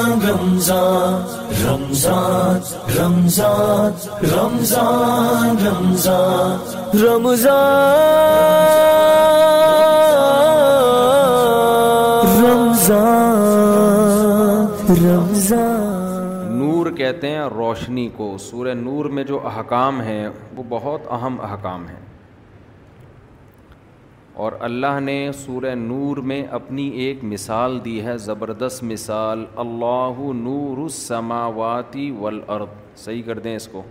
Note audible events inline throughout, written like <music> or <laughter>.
رمضان رمضان رمضان رمضان نور کہتے ہیں روشنی کو سورہ نور میں جو احکام ہیں وہ بہت اہم احکام ہیں اور اللہ نے سورہ نور میں اپنی ایک مثال دی ہے زبردست مثال اللہ نور السماواتی والارض صحیح کر دیں اس کو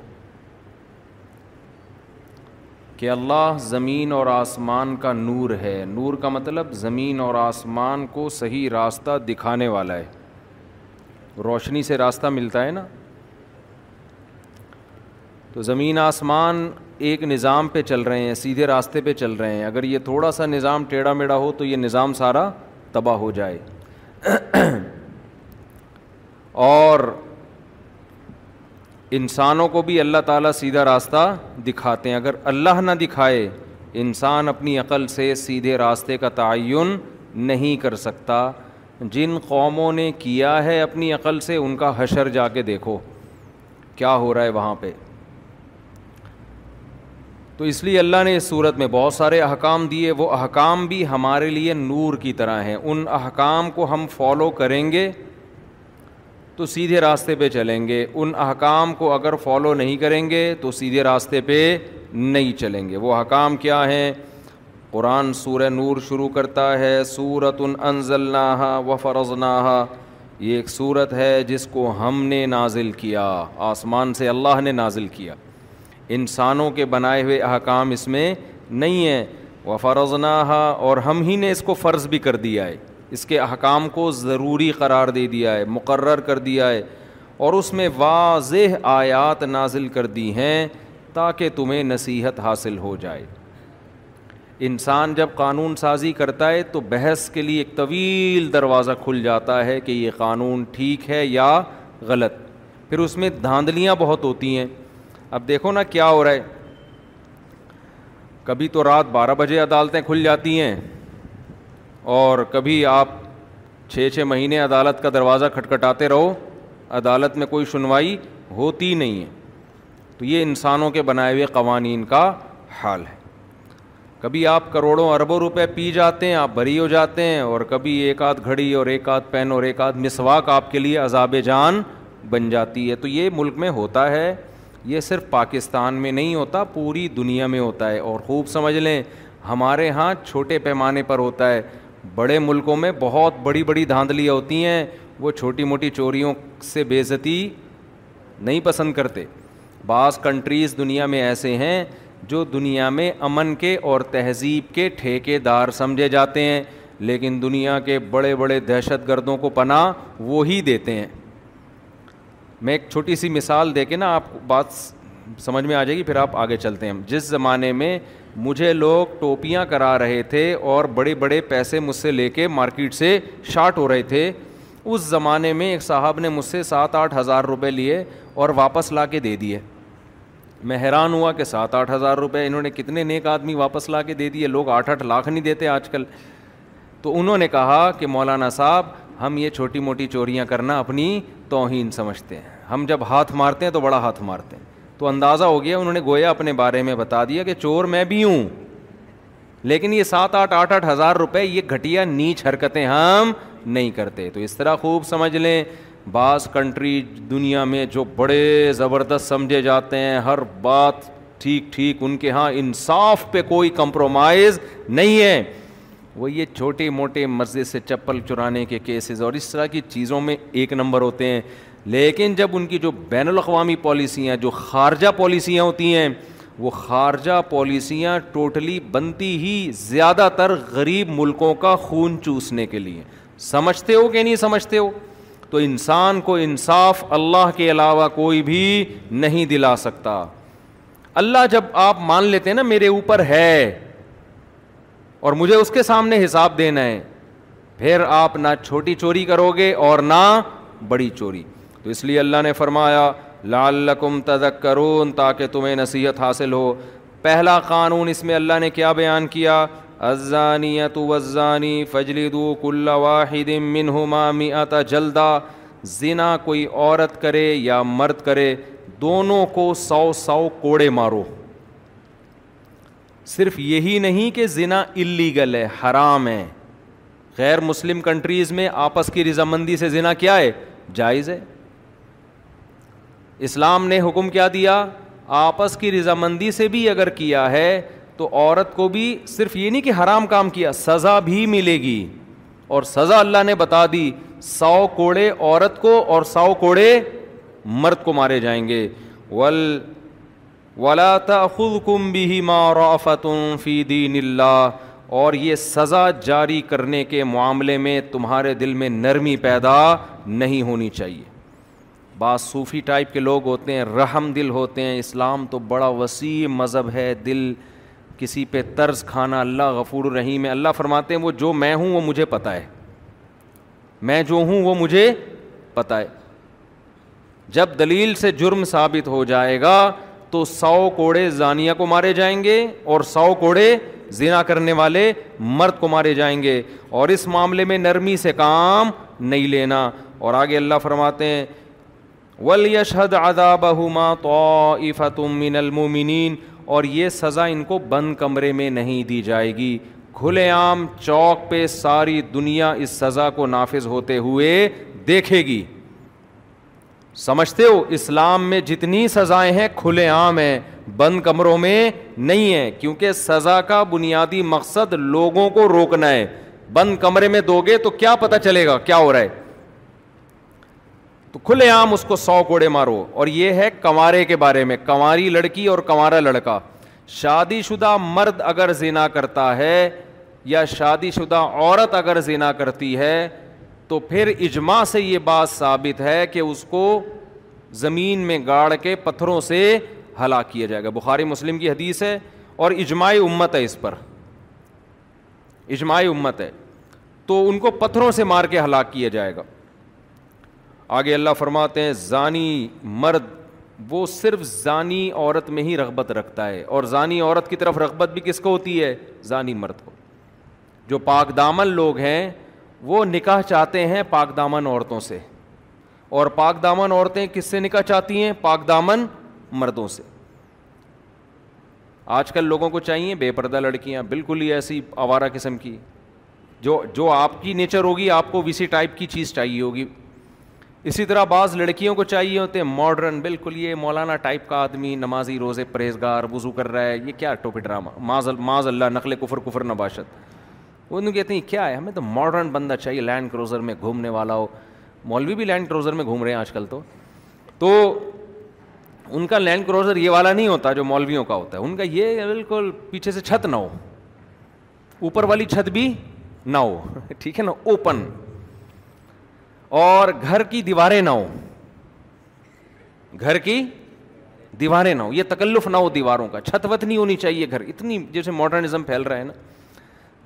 کہ اللہ زمین اور آسمان کا نور ہے نور کا مطلب زمین اور آسمان کو صحیح راستہ دکھانے والا ہے روشنی سے راستہ ملتا ہے نا تو زمین آسمان ایک نظام پہ چل رہے ہیں سیدھے راستے پہ چل رہے ہیں اگر یہ تھوڑا سا نظام ٹیڑھا میڑا ہو تو یہ نظام سارا تباہ ہو جائے <clears throat> اور انسانوں کو بھی اللہ تعالیٰ سیدھا راستہ دکھاتے ہیں اگر اللہ نہ دکھائے انسان اپنی عقل سے سیدھے راستے کا تعین نہیں کر سکتا جن قوموں نے کیا ہے اپنی عقل سے ان کا حشر جا کے دیکھو کیا ہو رہا ہے وہاں پہ تو اس لیے اللہ نے اس صورت میں بہت سارے احکام دیے وہ احکام بھی ہمارے لیے نور کی طرح ہیں ان احکام کو ہم فالو کریں گے تو سیدھے راستے پہ چلیں گے ان احکام کو اگر فالو نہیں کریں گے تو سیدھے راستے پہ نہیں چلیں گے وہ احکام کیا ہیں قرآن سورہ نور شروع کرتا ہے سورت ان انزل النٰہ و فرض یہ ایک صورت ہے جس کو ہم نے نازل کیا آسمان سے اللہ نے نازل کیا انسانوں کے بنائے ہوئے احکام اس میں نہیں ہیں وفرز نہا اور ہم ہی نے اس کو فرض بھی کر دیا ہے اس کے احکام کو ضروری قرار دے دیا ہے مقرر کر دیا ہے اور اس میں واضح آیات نازل کر دی ہیں تاکہ تمہیں نصیحت حاصل ہو جائے انسان جب قانون سازی کرتا ہے تو بحث کے لیے ایک طویل دروازہ کھل جاتا ہے کہ یہ قانون ٹھیک ہے یا غلط پھر اس میں دھاندلیاں بہت ہوتی ہیں اب دیکھو نا کیا ہو رہا ہے کبھی تو رات بارہ بجے عدالتیں کھل جاتی ہیں اور کبھی آپ چھ چھ مہینے عدالت کا دروازہ کھٹکھٹاتے رہو عدالت میں کوئی سنوائی ہوتی نہیں ہے تو یہ انسانوں کے بنائے ہوئے قوانین کا حال ہے کبھی آپ کروڑوں اربوں روپے پی جاتے ہیں آپ بری ہو جاتے ہیں اور کبھی ایک آدھ گھڑی اور ایک آدھ پین اور ایک آدھ مسواک آپ کے لیے عذاب جان بن جاتی ہے تو یہ ملک میں ہوتا ہے یہ صرف پاکستان میں نہیں ہوتا پوری دنیا میں ہوتا ہے اور خوب سمجھ لیں ہمارے ہاں چھوٹے پیمانے پر ہوتا ہے بڑے ملکوں میں بہت بڑی بڑی دھاندلیاں ہوتی ہیں وہ چھوٹی موٹی چوریوں سے بےزتی نہیں پسند کرتے بعض کنٹریز دنیا میں ایسے ہیں جو دنیا میں امن کے اور تہذیب کے ٹھیکے دار سمجھے جاتے ہیں لیکن دنیا کے بڑے بڑے دہشت گردوں کو پناہ وہی دیتے ہیں میں ایک چھوٹی سی مثال دے کے نا آپ بات سمجھ میں آ جائے گی پھر آپ آگے چلتے ہیں جس زمانے میں مجھے لوگ ٹوپیاں کرا رہے تھے اور بڑے بڑے پیسے مجھ سے لے کے مارکیٹ سے شارٹ ہو رہے تھے اس زمانے میں ایک صاحب نے مجھ سے سات آٹھ ہزار روپے لیے اور واپس لا کے دے دیے میں حیران ہوا کہ سات آٹھ ہزار روپے انہوں نے کتنے نیک آدمی واپس لا کے دے دیے لوگ آٹھ آٹھ لاکھ نہیں دیتے آج کل تو انہوں نے کہا کہ مولانا صاحب ہم یہ چھوٹی موٹی چوریاں کرنا اپنی توہین سمجھتے ہیں ہم جب ہاتھ مارتے ہیں تو بڑا ہاتھ مارتے ہیں تو اندازہ ہو گیا انہوں نے گویا اپنے بارے میں بتا دیا کہ چور میں بھی ہوں لیکن یہ سات آٹھ آٹھ آٹھ ہزار روپے یہ گھٹیا نیچ حرکتیں ہم نہیں کرتے تو اس طرح خوب سمجھ لیں بعض کنٹری دنیا میں جو بڑے زبردست سمجھے جاتے ہیں ہر بات ٹھیک ٹھیک ان کے ہاں انصاف پہ کوئی کمپرومائز نہیں ہے وہ یہ چھوٹے موٹے مرضے سے چپل چرانے کے کیسز اور اس طرح کی چیزوں میں ایک نمبر ہوتے ہیں لیکن جب ان کی جو بین الاقوامی پالیسیاں جو خارجہ پالیسیاں ہوتی ہیں وہ خارجہ پالیسیاں ٹوٹلی بنتی ہی زیادہ تر غریب ملکوں کا خون چوسنے کے لیے سمجھتے ہو کہ نہیں سمجھتے ہو تو انسان کو انصاف اللہ کے علاوہ کوئی بھی نہیں دلا سکتا اللہ جب آپ مان لیتے ہیں نا میرے اوپر ہے اور مجھے اس کے سامنے حساب دینا ہے پھر آپ نہ چھوٹی چوری کرو گے اور نہ بڑی چوری تو اس لیے اللہ نے فرمایا لال تدک کرون تاکہ تمہیں نصیحت حاصل ہو پہلا قانون اس میں اللہ نے کیا بیان کیا ازانی فجلی واحد منہما میتا جلدا زنا کوئی عورت کرے یا مرد کرے دونوں کو سو سو کوڑے مارو صرف یہی نہیں کہ زنا اللیگل ہے حرام ہے غیر مسلم کنٹریز میں آپس کی رضامندی سے زنا کیا ہے جائز ہے اسلام نے حکم کیا دیا آپس کی رضامندی سے بھی اگر کیا ہے تو عورت کو بھی صرف یہ نہیں کہ حرام کام کیا سزا بھی ملے گی اور سزا اللہ نے بتا دی سو کوڑے عورت کو اور سو کوڑے مرد کو مارے جائیں گے ول ولا کم بھی مارو فی دین اللہ اور یہ سزا جاری کرنے کے معاملے میں تمہارے دل میں نرمی پیدا نہیں ہونی چاہیے بعض صوفی ٹائپ کے لوگ ہوتے ہیں رحم دل ہوتے ہیں اسلام تو بڑا وسیع مذہب ہے دل کسی پہ طرز کھانا اللہ غفور الرحیم ہے اللہ فرماتے ہیں وہ جو میں ہوں وہ مجھے پتہ ہے میں جو ہوں وہ مجھے پتہ ہے جب دلیل سے جرم ثابت ہو جائے گا تو سو کوڑے زانیہ کو مارے جائیں گے اور سو کوڑے زنا کرنے والے مرد کو مارے جائیں گے اور اس معاملے میں نرمی سے کام نہیں لینا اور آگے اللہ فرماتے ہیں ولیشد ادا ہما تو المومنین اور یہ سزا ان کو بند کمرے میں نہیں دی جائے گی کھلے عام چوک پہ ساری دنیا اس سزا کو نافذ ہوتے ہوئے دیکھے گی سمجھتے ہو اسلام میں جتنی سزائیں ہیں کھلے عام ہیں بند کمروں میں نہیں ہیں کیونکہ سزا کا بنیادی مقصد لوگوں کو روکنا ہے بند کمرے میں دو گے تو کیا پتہ چلے گا کیا ہو رہا ہے تو کھلے عام اس کو سو کوڑے مارو اور یہ ہے کنوارے کے بارے میں کنواری لڑکی اور کنوارا لڑکا شادی شدہ مرد اگر زینا کرتا ہے یا شادی شدہ عورت اگر زینا کرتی ہے تو پھر اجماع سے یہ بات ثابت ہے کہ اس کو زمین میں گاڑ کے پتھروں سے ہلاک کیا جائے گا بخاری مسلم کی حدیث ہے اور اجماع امت ہے اس پر اجماع امت ہے تو ان کو پتھروں سے مار کے ہلاک کیا جائے گا آگے اللہ فرماتے ہیں زانی مرد وہ صرف زانی عورت میں ہی رغبت رکھتا ہے اور زانی عورت کی طرف رغبت بھی کس کو ہوتی ہے زانی مرد کو جو پاک دامن لوگ ہیں وہ نکاح چاہتے ہیں پاک دامن عورتوں سے اور پاک دامن عورتیں کس سے نکاح چاہتی ہیں پاک دامن مردوں سے آج کل لوگوں کو چاہیے بے پردہ لڑکیاں بالکل ہی ایسی آوارہ قسم کی جو جو آپ کی نیچر ہوگی آپ کو اسی ٹائپ کی چیز چاہیے ہوگی اسی طرح بعض لڑکیوں کو چاہیے ہوتے ہیں ماڈرن بالکل یہ مولانا ٹائپ کا آدمی نمازی روزے پرہیزگار وضو کر رہا ہے یہ کیا ٹوپی ڈرامہ معاذ اللہ نقل کفر کفر نباشت وہ کہتے ہیں کیا ہے ہمیں تو ماڈرن بندہ چاہیے لینڈ کروزر میں گھومنے والا ہو مولوی بھی لینڈ کروزر میں گھوم رہے ہیں آج کل تو تو ان کا لینڈ کروزر یہ والا نہیں ہوتا جو مولویوں کا ہوتا ہے ان کا یہ بالکل پیچھے سے چھت نہ ہو اوپر والی چھت بھی نہ ہو <laughs> ٹھیک ہے نا اوپن اور گھر کی دیواریں نہ ہو گھر کی دیواریں نہ ہو یہ تکلف نہ ہو دیواروں کا چھت وت نہیں ہونی چاہیے گھر اتنی جیسے ماڈرنزم پھیل رہا ہے نا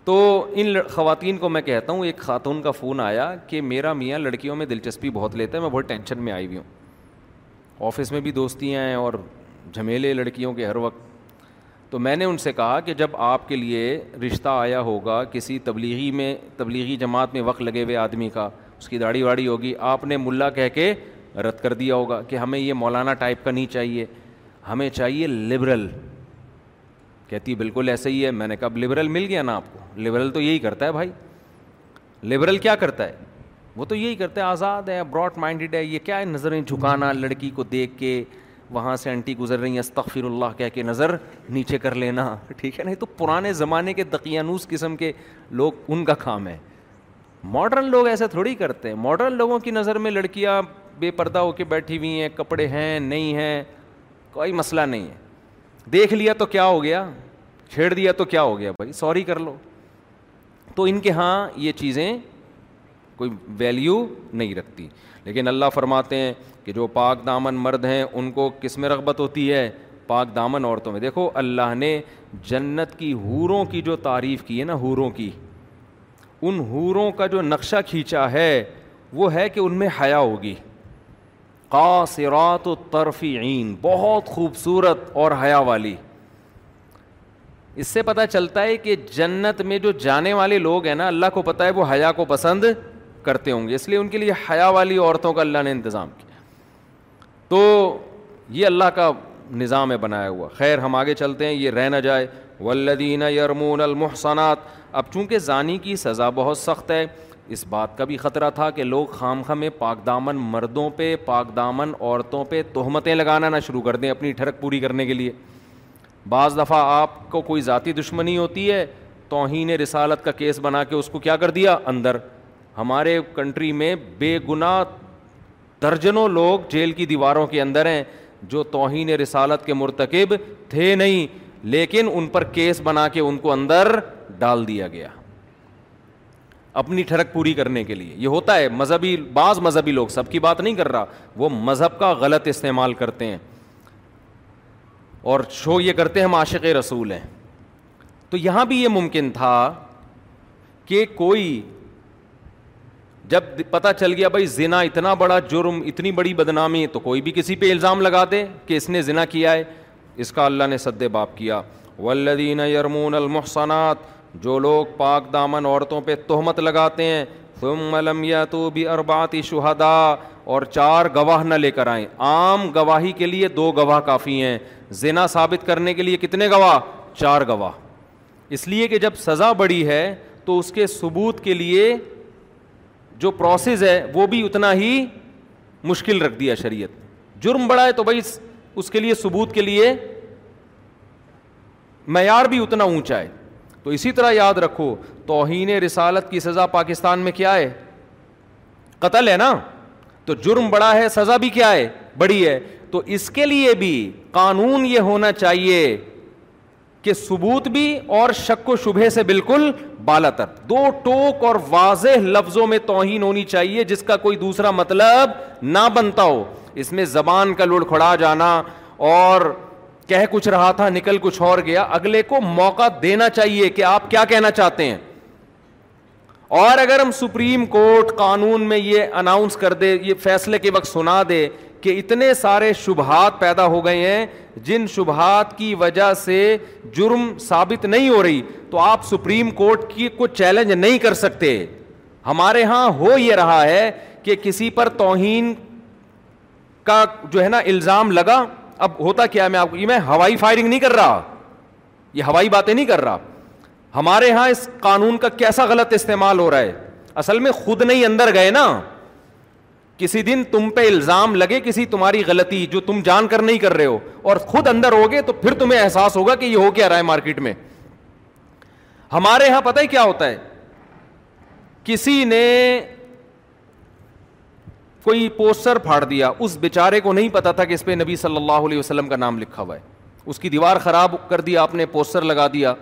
تو ان خواتین کو میں کہتا ہوں ایک خاتون کا فون آیا کہ میرا میاں لڑکیوں میں دلچسپی بہت لیتا ہے میں بہت ٹینشن میں آئی ہوئی ہوں آفس میں بھی دوستیاں ہیں اور جھمیلے لڑکیوں کے ہر وقت تو میں نے ان سے کہا کہ جب آپ کے لیے رشتہ آیا ہوگا کسی تبلیغی میں تبلیغی جماعت میں وقت لگے ہوئے آدمی کا اس کی داڑھی واڑی ہوگی آپ نے ملا کہہ کے رد کر دیا ہوگا کہ ہمیں یہ مولانا ٹائپ کا نہیں چاہیے ہمیں چاہیے لبرل کہتی بالکل ایسے ہی ہے میں نے کہا لبرل مل گیا نا آپ کو لبرل تو یہی کرتا ہے بھائی لبرل کیا کرتا ہے وہ تو یہی کرتا ہے آزاد ہے براڈ مائنڈیڈ ہے یہ کیا ہے نظریں جھکانا لڑکی کو دیکھ کے وہاں سے انٹی گزر رہی ہیں استغفر اللہ کہہ کے نظر نیچے کر لینا ٹھیک ہے نہیں تو پرانے زمانے کے دقیانوس قسم کے لوگ ان کا کام ہے ماڈرن لوگ ایسا تھوڑی کرتے ہیں ماڈرن لوگوں کی نظر میں لڑکیاں بے پردہ ہو کے بیٹھی ہوئی ہیں کپڑے ہیں نہیں ہیں کوئی مسئلہ نہیں ہے دیکھ لیا تو کیا ہو گیا چھیڑ دیا تو کیا ہو گیا بھائی سوری کر لو تو ان کے ہاں یہ چیزیں کوئی ویلیو نہیں رکھتی لیکن اللہ فرماتے ہیں کہ جو پاک دامن مرد ہیں ان کو کس میں رغبت ہوتی ہے پاک دامن عورتوں میں دیکھو اللہ نے جنت کی حوروں کی جو تعریف کی ہے نا حوروں کی ان حوروں کا جو نقشہ کھینچا ہے وہ ہے کہ ان میں حیا ہوگی قاصرات و طرفی عین بہت خوبصورت اور حیا والی اس سے پتہ چلتا ہے کہ جنت میں جو جانے والے لوگ ہیں نا اللہ کو پتا ہے وہ حیا کو پسند کرتے ہوں گے اس لیے ان کے لیے حیا والی عورتوں کا اللہ نے انتظام کیا تو یہ اللہ کا نظام ہے بنایا ہوا خیر ہم آگے چلتے ہیں یہ رہ نہ جائے ولدین یرمون المحسنات اب چونکہ زانی کی سزا بہت سخت ہے اس بات کا بھی خطرہ تھا کہ لوگ خام خام میں پاک دامن مردوں پہ پاک دامن عورتوں پہ تہمتیں لگانا نہ شروع کر دیں اپنی ٹھڑک پوری کرنے کے لیے بعض دفعہ آپ کو کوئی ذاتی دشمنی ہوتی ہے توہین رسالت کا کیس بنا کے اس کو کیا کر دیا اندر ہمارے کنٹری میں بے گنا درجنوں لوگ جیل کی دیواروں کے اندر ہیں جو توہین رسالت کے مرتکب تھے نہیں لیکن ان پر کیس بنا کے ان کو اندر ڈال دیا گیا اپنی ٹھڑک پوری کرنے کے لیے یہ ہوتا ہے مذہبی بعض مذہبی لوگ سب کی بات نہیں کر رہا وہ مذہب کا غلط استعمال کرتے ہیں اور شو یہ کرتے ہم عاشق رسول ہیں تو یہاں بھی یہ ممکن تھا کہ کوئی جب پتہ چل گیا بھائی زنا اتنا بڑا جرم اتنی بڑی بدنامی تو کوئی بھی کسی پہ الزام لگا دے کہ اس نے زنا کیا ہے اس کا اللہ نے سد باپ کیا ولدین یرمون المحسنات جو لوگ پاک دامن عورتوں پہ تہمت لگاتے ہیں تو بھی ارباتی شہداء اور چار گواہ نہ لے کر آئیں عام گواہی کے لیے دو گواہ کافی ہیں زنا ثابت کرنے کے لیے کتنے گواہ چار گواہ اس لیے کہ جب سزا بڑی ہے تو اس کے ثبوت کے لیے جو پروسیز ہے وہ بھی اتنا ہی مشکل رکھ دیا شریعت جرم بڑا ہے تو بھائی اس کے لیے ثبوت کے لیے معیار بھی اتنا اونچا ہے تو اسی طرح یاد رکھو توہین رسالت کی سزا پاکستان میں کیا ہے قتل ہے نا تو جرم بڑا ہے سزا بھی کیا ہے بڑی ہے تو اس کے لیے بھی قانون یہ ہونا چاہیے کہ ثبوت بھی اور شک و شبہ سے بالکل بالا دو ٹوک اور واضح لفظوں میں توہین ہونی چاہیے جس کا کوئی دوسرا مطلب نہ بنتا ہو اس میں زبان کا لڑ کھڑا جانا اور کہہ کچھ رہا تھا نکل کچھ اور گیا اگلے کو موقع دینا چاہیے کہ آپ کیا کہنا چاہتے ہیں اور اگر ہم سپریم کورٹ قانون میں یہ اناؤنس کر دے یہ فیصلے کے وقت سنا دے کہ اتنے سارے شبہات پیدا ہو گئے ہیں جن شبہات کی وجہ سے جرم ثابت نہیں ہو رہی تو آپ سپریم کورٹ کی کو چیلنج نہیں کر سکتے ہمارے ہاں ہو یہ رہا ہے کہ کسی پر توہین کا جو ہے نا الزام لگا اب ہوتا کیا میں آپ کو یہ میں ہوائی فائرنگ نہیں کر رہا یہ ہوائی باتیں نہیں کر رہا ہمارے یہاں اس قانون کا کیسا غلط استعمال ہو رہا ہے اصل میں خود نہیں اندر گئے نا کسی دن تم پہ الزام لگے کسی تمہاری غلطی جو تم جان کر نہیں کر رہے ہو اور خود اندر ہو گئے تو پھر تمہیں احساس ہوگا کہ یہ ہو کیا رہا ہے مارکیٹ میں ہمارے یہاں پتہ ہی کیا ہوتا ہے کسی نے کوئی پوسٹر پھاڑ دیا اس بیچارے کو نہیں پتا تھا کہ اس پہ نبی صلی اللہ علیہ وسلم کا نام لکھا ہوا ہے اس کی دیوار خراب کر دیا آپ نے پوسٹر لگا دیا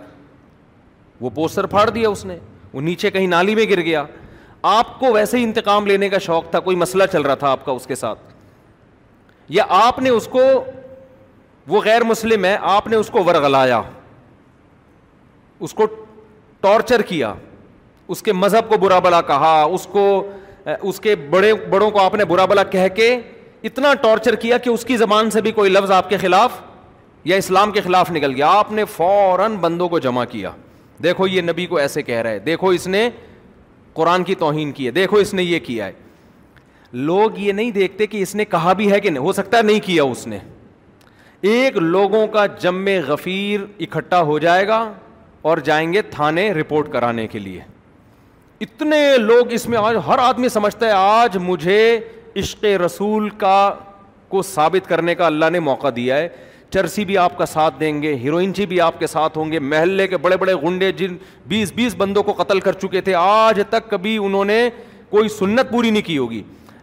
وہ پوسٹر پھاڑ دیا اس نے وہ نیچے کہیں نالی میں گر گیا آپ کو ویسے ہی انتقام لینے کا شوق تھا کوئی مسئلہ چل رہا تھا آپ کا اس کے ساتھ یا آپ نے اس کو وہ غیر مسلم ہے آپ نے اس کو ورگلایا اس کو ٹارچر کیا اس کے مذہب کو برا بلا کہا اس کو اس کے بڑے بڑوں کو آپ نے برا بلا کہہ کے اتنا ٹارچر کیا کہ اس کی زبان سے بھی کوئی لفظ آپ کے خلاف یا اسلام کے خلاف نکل گیا آپ نے فوراً بندوں کو جمع کیا دیکھو یہ نبی کو ایسے کہہ رہا ہے دیکھو اس نے قرآن کی توہین کی ہے دیکھو اس نے یہ کیا ہے لوگ یہ نہیں دیکھتے کہ اس نے کہا بھی ہے کہ نہیں ہو سکتا ہے نہیں کیا اس نے ایک لوگوں کا جم غفیر اکٹھا ہو جائے گا اور جائیں گے تھانے رپورٹ کرانے کے لیے اتنے لوگ اس میں آج ہر آدمی سمجھتا ہے آج مجھے عشق رسول کا کو ثابت کرنے کا اللہ نے موقع دیا ہے چرسی بھی آپ کا ساتھ دیں گے ہیروئنچی بھی آپ کے ساتھ ہوں گے محلے کے بڑے بڑے گنڈے جن بیس بیس بندوں کو قتل کر چکے تھے آج تک کبھی انہوں نے کوئی سنت پوری نہیں کی ہوگی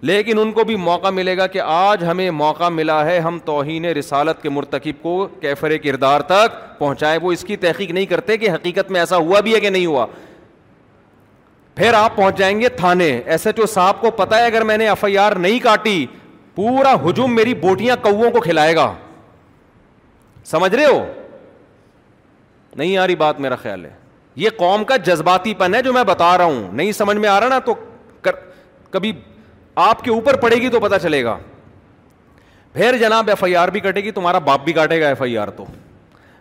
لیکن ان کو بھی موقع ملے گا کہ آج ہمیں موقع ملا ہے ہم توہین رسالت کے مرتکب کو کیفر کردار تک پہنچائے وہ اس کی تحقیق نہیں کرتے کہ حقیقت میں ایسا ہوا بھی ہے کہ نہیں ہوا پھر آپ پہنچ جائیں گے تھانے ایس ایچ او صاحب کو پتا ہے اگر میں نے ایف آئی آر نہیں کاٹی پورا ہجوم میری بوٹیاں کو کھلائے گا سمجھ رہے ہو نہیں آ رہی بات میرا خیال ہے یہ قوم کا جذباتی پن ہے جو میں بتا رہا ہوں نہیں سمجھ میں آ رہا نا تو کر... کبھی آپ کے اوپر پڑے گی تو پتا چلے گا پھر جناب ایف آئی آر بھی کٹے گی تمہارا باپ بھی کاٹے گا ایف آئی آر تو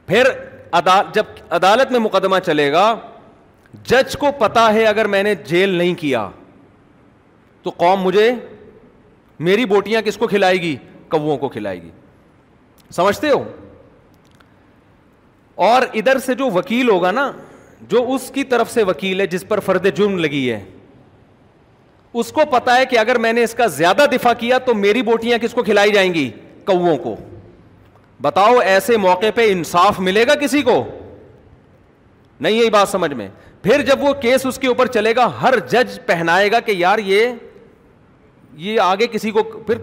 پھر جب عدالت میں مقدمہ چلے گا جج کو پتا ہے اگر میں نے جیل نہیں کیا تو قوم مجھے میری بوٹیاں کس کو کھلائے گی کو کو کھلائے گی سمجھتے ہو اور ادھر سے جو وکیل ہوگا نا جو اس کی طرف سے وکیل ہے جس پر فرد جرم لگی ہے اس کو پتا ہے کہ اگر میں نے اس کا زیادہ دفاع کیا تو میری بوٹیاں کس کو کھلائی جائیں گی کو کو بتاؤ ایسے موقع پہ انصاف ملے گا کسی کو نہیں یہی بات سمجھ میں پھر جب وہ کیس اس کے اوپر چلے گا ہر جج پہنائے گا کہ یار یہ یہ آگے کسی کو پھر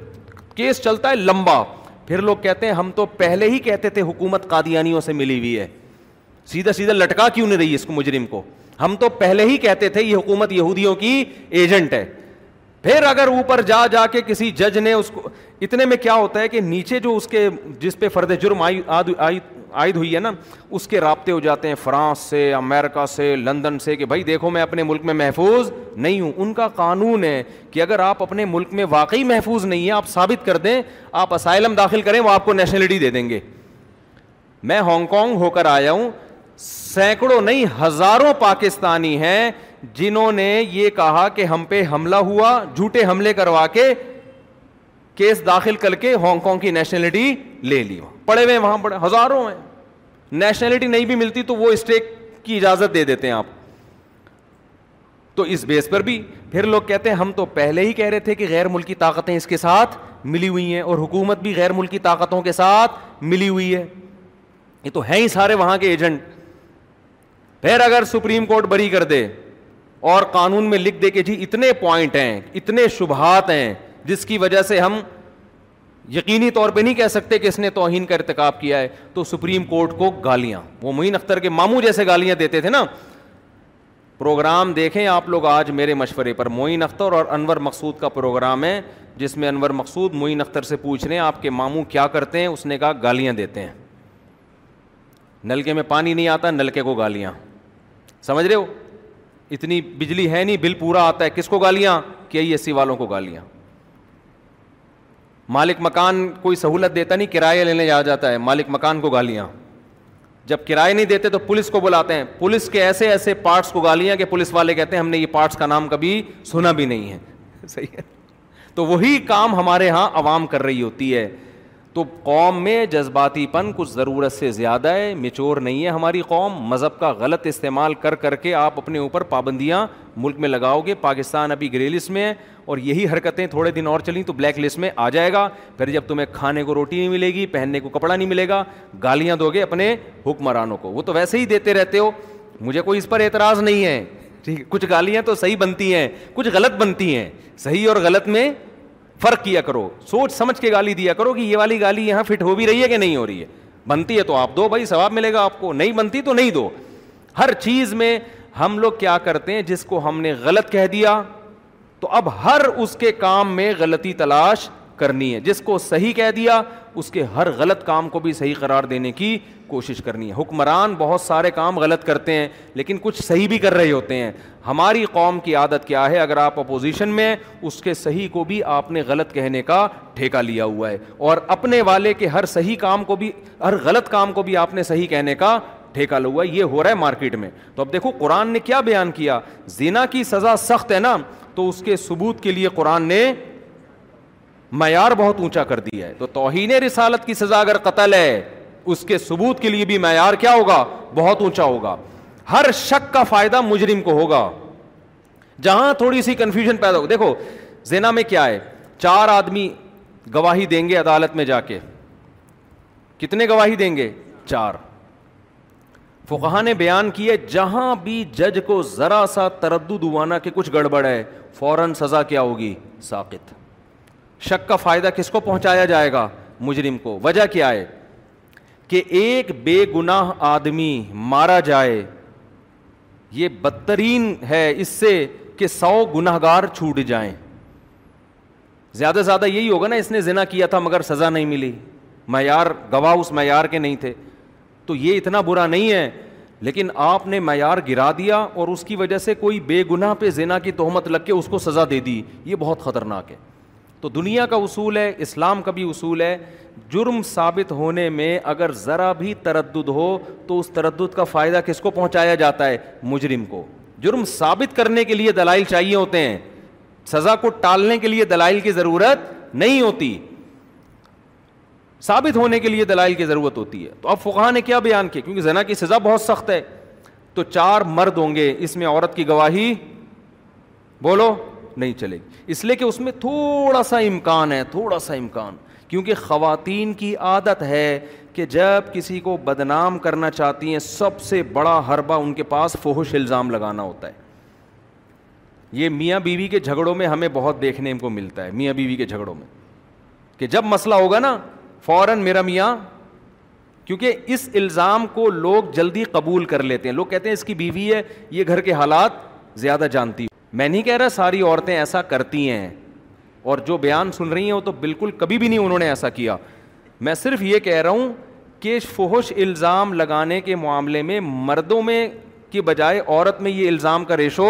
کیس چلتا ہے لمبا پھر لوگ کہتے ہیں ہم تو پہلے ہی کہتے تھے حکومت قادیانیوں سے ملی ہوئی ہے سیدھا سیدھا لٹکا کیوں نہیں رہی اس کو مجرم کو ہم تو پہلے ہی کہتے تھے یہ حکومت یہودیوں کی ایجنٹ ہے پھر اگر اوپر جا جا کے کسی جج نے اس کو اتنے میں کیا ہوتا ہے کہ نیچے جو اس کے جس پہ فرد جرم عائد ہوئی ہے نا اس کے رابطے ہو جاتے ہیں فرانس سے امریکہ سے لندن سے کہ بھائی دیکھو میں اپنے ملک میں محفوظ نہیں ہوں ان کا قانون ہے کہ اگر آپ اپنے ملک میں واقعی محفوظ نہیں ہیں آپ ثابت کر دیں آپ اسائلم داخل کریں وہ آپ کو نیشنلٹی دے دیں گے میں ہانگ کانگ ہو کر آیا ہوں سینکڑوں نہیں ہزاروں پاکستانی ہیں جنہوں نے یہ کہا کہ ہم پہ حملہ ہوا جھوٹے حملے کروا کے کیس داخل کر کے ہانگ کانگ کی نیشنلٹی لے لی پڑے ہوئے وہاں پڑے ہزاروں ہیں نیشنلٹی نہیں بھی ملتی تو وہ اسٹیک کی اجازت دے دیتے ہیں آپ تو اس بیس پر بھی پھر لوگ کہتے ہیں ہم تو پہلے ہی کہہ رہے تھے کہ غیر ملکی طاقتیں اس کے ساتھ ملی ہوئی ہیں اور حکومت بھی غیر ملکی طاقتوں کے ساتھ ملی ہوئی ہے یہ تو ہیں ہی سارے وہاں کے ایجنٹ پھر اگر سپریم کورٹ بری کر دے اور قانون میں لکھ دے کے جی اتنے پوائنٹ ہیں اتنے شبہات ہیں جس کی وجہ سے ہم یقینی طور پہ نہیں کہہ سکتے کہ اس نے توہین کا ارتکاب کیا ہے تو سپریم کورٹ کو گالیاں وہ معین اختر کے ماموں جیسے گالیاں دیتے تھے نا پروگرام دیکھیں آپ لوگ آج میرے مشورے پر معین اختر اور انور مقصود کا پروگرام ہے جس میں انور مقصود معین اختر سے پوچھ رہے ہیں آپ کے ماموں کیا کرتے ہیں اس نے کہا گالیاں دیتے ہیں نلکے میں پانی نہیں آتا نلکے کو گالیاں سمجھ رہے ہو اتنی بجلی ہے نہیں بل پورا آتا ہے کس کو گالیاں ایس سی والوں کو گالیاں مالک مکان کوئی سہولت دیتا نہیں کرایہ لینے جا جاتا ہے مالک مکان کو گالیاں جب کرایہ نہیں دیتے تو پولیس کو بلاتے ہیں پولیس کے ایسے ایسے پارٹس کو گالیاں کہ پولیس والے کہتے ہیں ہم نے یہ پارٹس کا نام کبھی سنا بھی نہیں ہے <laughs> صحیح ہے تو وہی کام ہمارے ہاں عوام کر رہی ہوتی ہے تو قوم میں جذباتی پن کچھ ضرورت سے زیادہ ہے مچور نہیں ہے ہماری قوم مذہب کا غلط استعمال کر کر کے آپ اپنے اوپر پابندیاں ملک میں لگاؤ گے پاکستان ابھی گرے لسٹ میں ہے اور یہی حرکتیں تھوڑے دن اور چلیں تو بلیک لسٹ میں آ جائے گا پھر جب تمہیں کھانے کو روٹی نہیں ملے گی پہننے کو کپڑا نہیں ملے گا گالیاں دو گے اپنے حکمرانوں کو وہ تو ویسے ہی دیتے رہتے ہو مجھے کوئی اس پر اعتراض نہیں ہے ٹھیک ہے کچھ گالیاں تو صحیح بنتی ہیں کچھ غلط بنتی ہیں صحیح اور غلط میں فرق کیا کرو سوچ سمجھ کے گالی دیا کرو کہ یہ والی گالی یہاں فٹ ہو بھی رہی ہے کہ نہیں ہو رہی ہے بنتی ہے تو آپ دو بھائی ثواب ملے گا آپ کو نہیں بنتی تو نہیں دو ہر چیز میں ہم لوگ کیا کرتے ہیں جس کو ہم نے غلط کہہ دیا تو اب ہر اس کے کام میں غلطی تلاش کرنی ہے جس کو صحیح کہہ دیا اس کے ہر غلط کام کو بھی صحیح قرار دینے کی کوشش کرنی ہے حکمران بہت سارے کام غلط کرتے ہیں لیکن کچھ صحیح بھی کر رہے ہوتے ہیں ہماری قوم کی عادت کیا ہے اگر آپ اپوزیشن میں اس کے صحیح کو بھی آپ نے غلط کہنے کا ٹھیکہ لیا ہوا ہے اور اپنے والے کے ہر صحیح کام کو بھی ہر غلط کام کو بھی آپ نے صحیح کہنے کا ٹھیکہ لوا یہ ہو رہا ہے مارکیٹ میں تو اب دیکھو قرآن نے کیا بیان کیا زینا کی سزا سخت ہے نا تو اس کے ثبوت کے لیے قرآن نے معیار بہت اونچا کر دیا ہے تو توہین رسالت کی سزا اگر قتل ہے اس کے ثبوت کے لیے بھی معیار کیا ہوگا بہت اونچا ہوگا ہر شک کا فائدہ مجرم کو ہوگا جہاں تھوڑی سی کنفیوژن پیدا ہو دیکھو زینا میں کیا ہے چار آدمی گواہی دیں گے عدالت میں جا کے کتنے گواہی دیں گے چار فقہ نے بیان کیے جہاں بھی جج کو ذرا سا تردد ہوانا کہ کچھ گڑبڑ ہے فوراً سزا کیا ہوگی ساقت شک کا فائدہ کس کو پہنچایا جائے گا مجرم کو وجہ کیا ہے کہ ایک بے گناہ آدمی مارا جائے یہ بدترین ہے اس سے کہ سو گناہ گار چھوٹ جائیں زیادہ سے زیادہ یہی ہوگا نا اس نے زنا کیا تھا مگر سزا نہیں ملی معیار گواہ اس معیار کے نہیں تھے تو یہ اتنا برا نہیں ہے لیکن آپ نے معیار گرا دیا اور اس کی وجہ سے کوئی بے گناہ پہ زنا کی تہمت لگ کے اس کو سزا دے دی یہ بہت خطرناک ہے تو دنیا کا اصول ہے اسلام کا بھی اصول ہے جرم ثابت ہونے میں اگر ذرا بھی تردد ہو تو اس تردد کا فائدہ کس کو پہنچایا جاتا ہے مجرم کو جرم ثابت کرنے کے لیے دلائل چاہیے ہوتے ہیں سزا کو ٹالنے کے لیے دلائل کی ضرورت نہیں ہوتی ثابت ہونے کے لیے دلائل کی ضرورت ہوتی ہے تو اب فقہ نے کیا بیان کیا کیونکہ زنا کی سزا بہت سخت ہے تو چار مرد ہوں گے اس میں عورت کی گواہی بولو نہیں چلے گی اس لیے کہ اس میں تھوڑا سا امکان ہے تھوڑا سا امکان کیونکہ خواتین کی عادت ہے کہ جب کسی کو بدنام کرنا چاہتی ہیں سب سے بڑا حربہ ان کے پاس فوہش الزام لگانا ہوتا ہے یہ میاں بیوی کے جھگڑوں میں ہمیں بہت دیکھنے کو ملتا ہے میاں بیوی کے جھگڑوں میں کہ جب مسئلہ ہوگا نا فوراً میرا میاں کیونکہ اس الزام کو لوگ جلدی قبول کر لیتے ہیں لوگ کہتے ہیں اس کی بیوی ہے یہ گھر کے حالات زیادہ جانتی میں نہیں کہہ رہا ساری عورتیں ایسا کرتی ہیں اور جو بیان سن رہی ہیں وہ تو بالکل کبھی بھی نہیں انہوں نے ایسا کیا میں صرف یہ کہہ رہا ہوں کہ فحش الزام لگانے کے معاملے میں مردوں میں کی بجائے عورت میں یہ الزام کا ریشو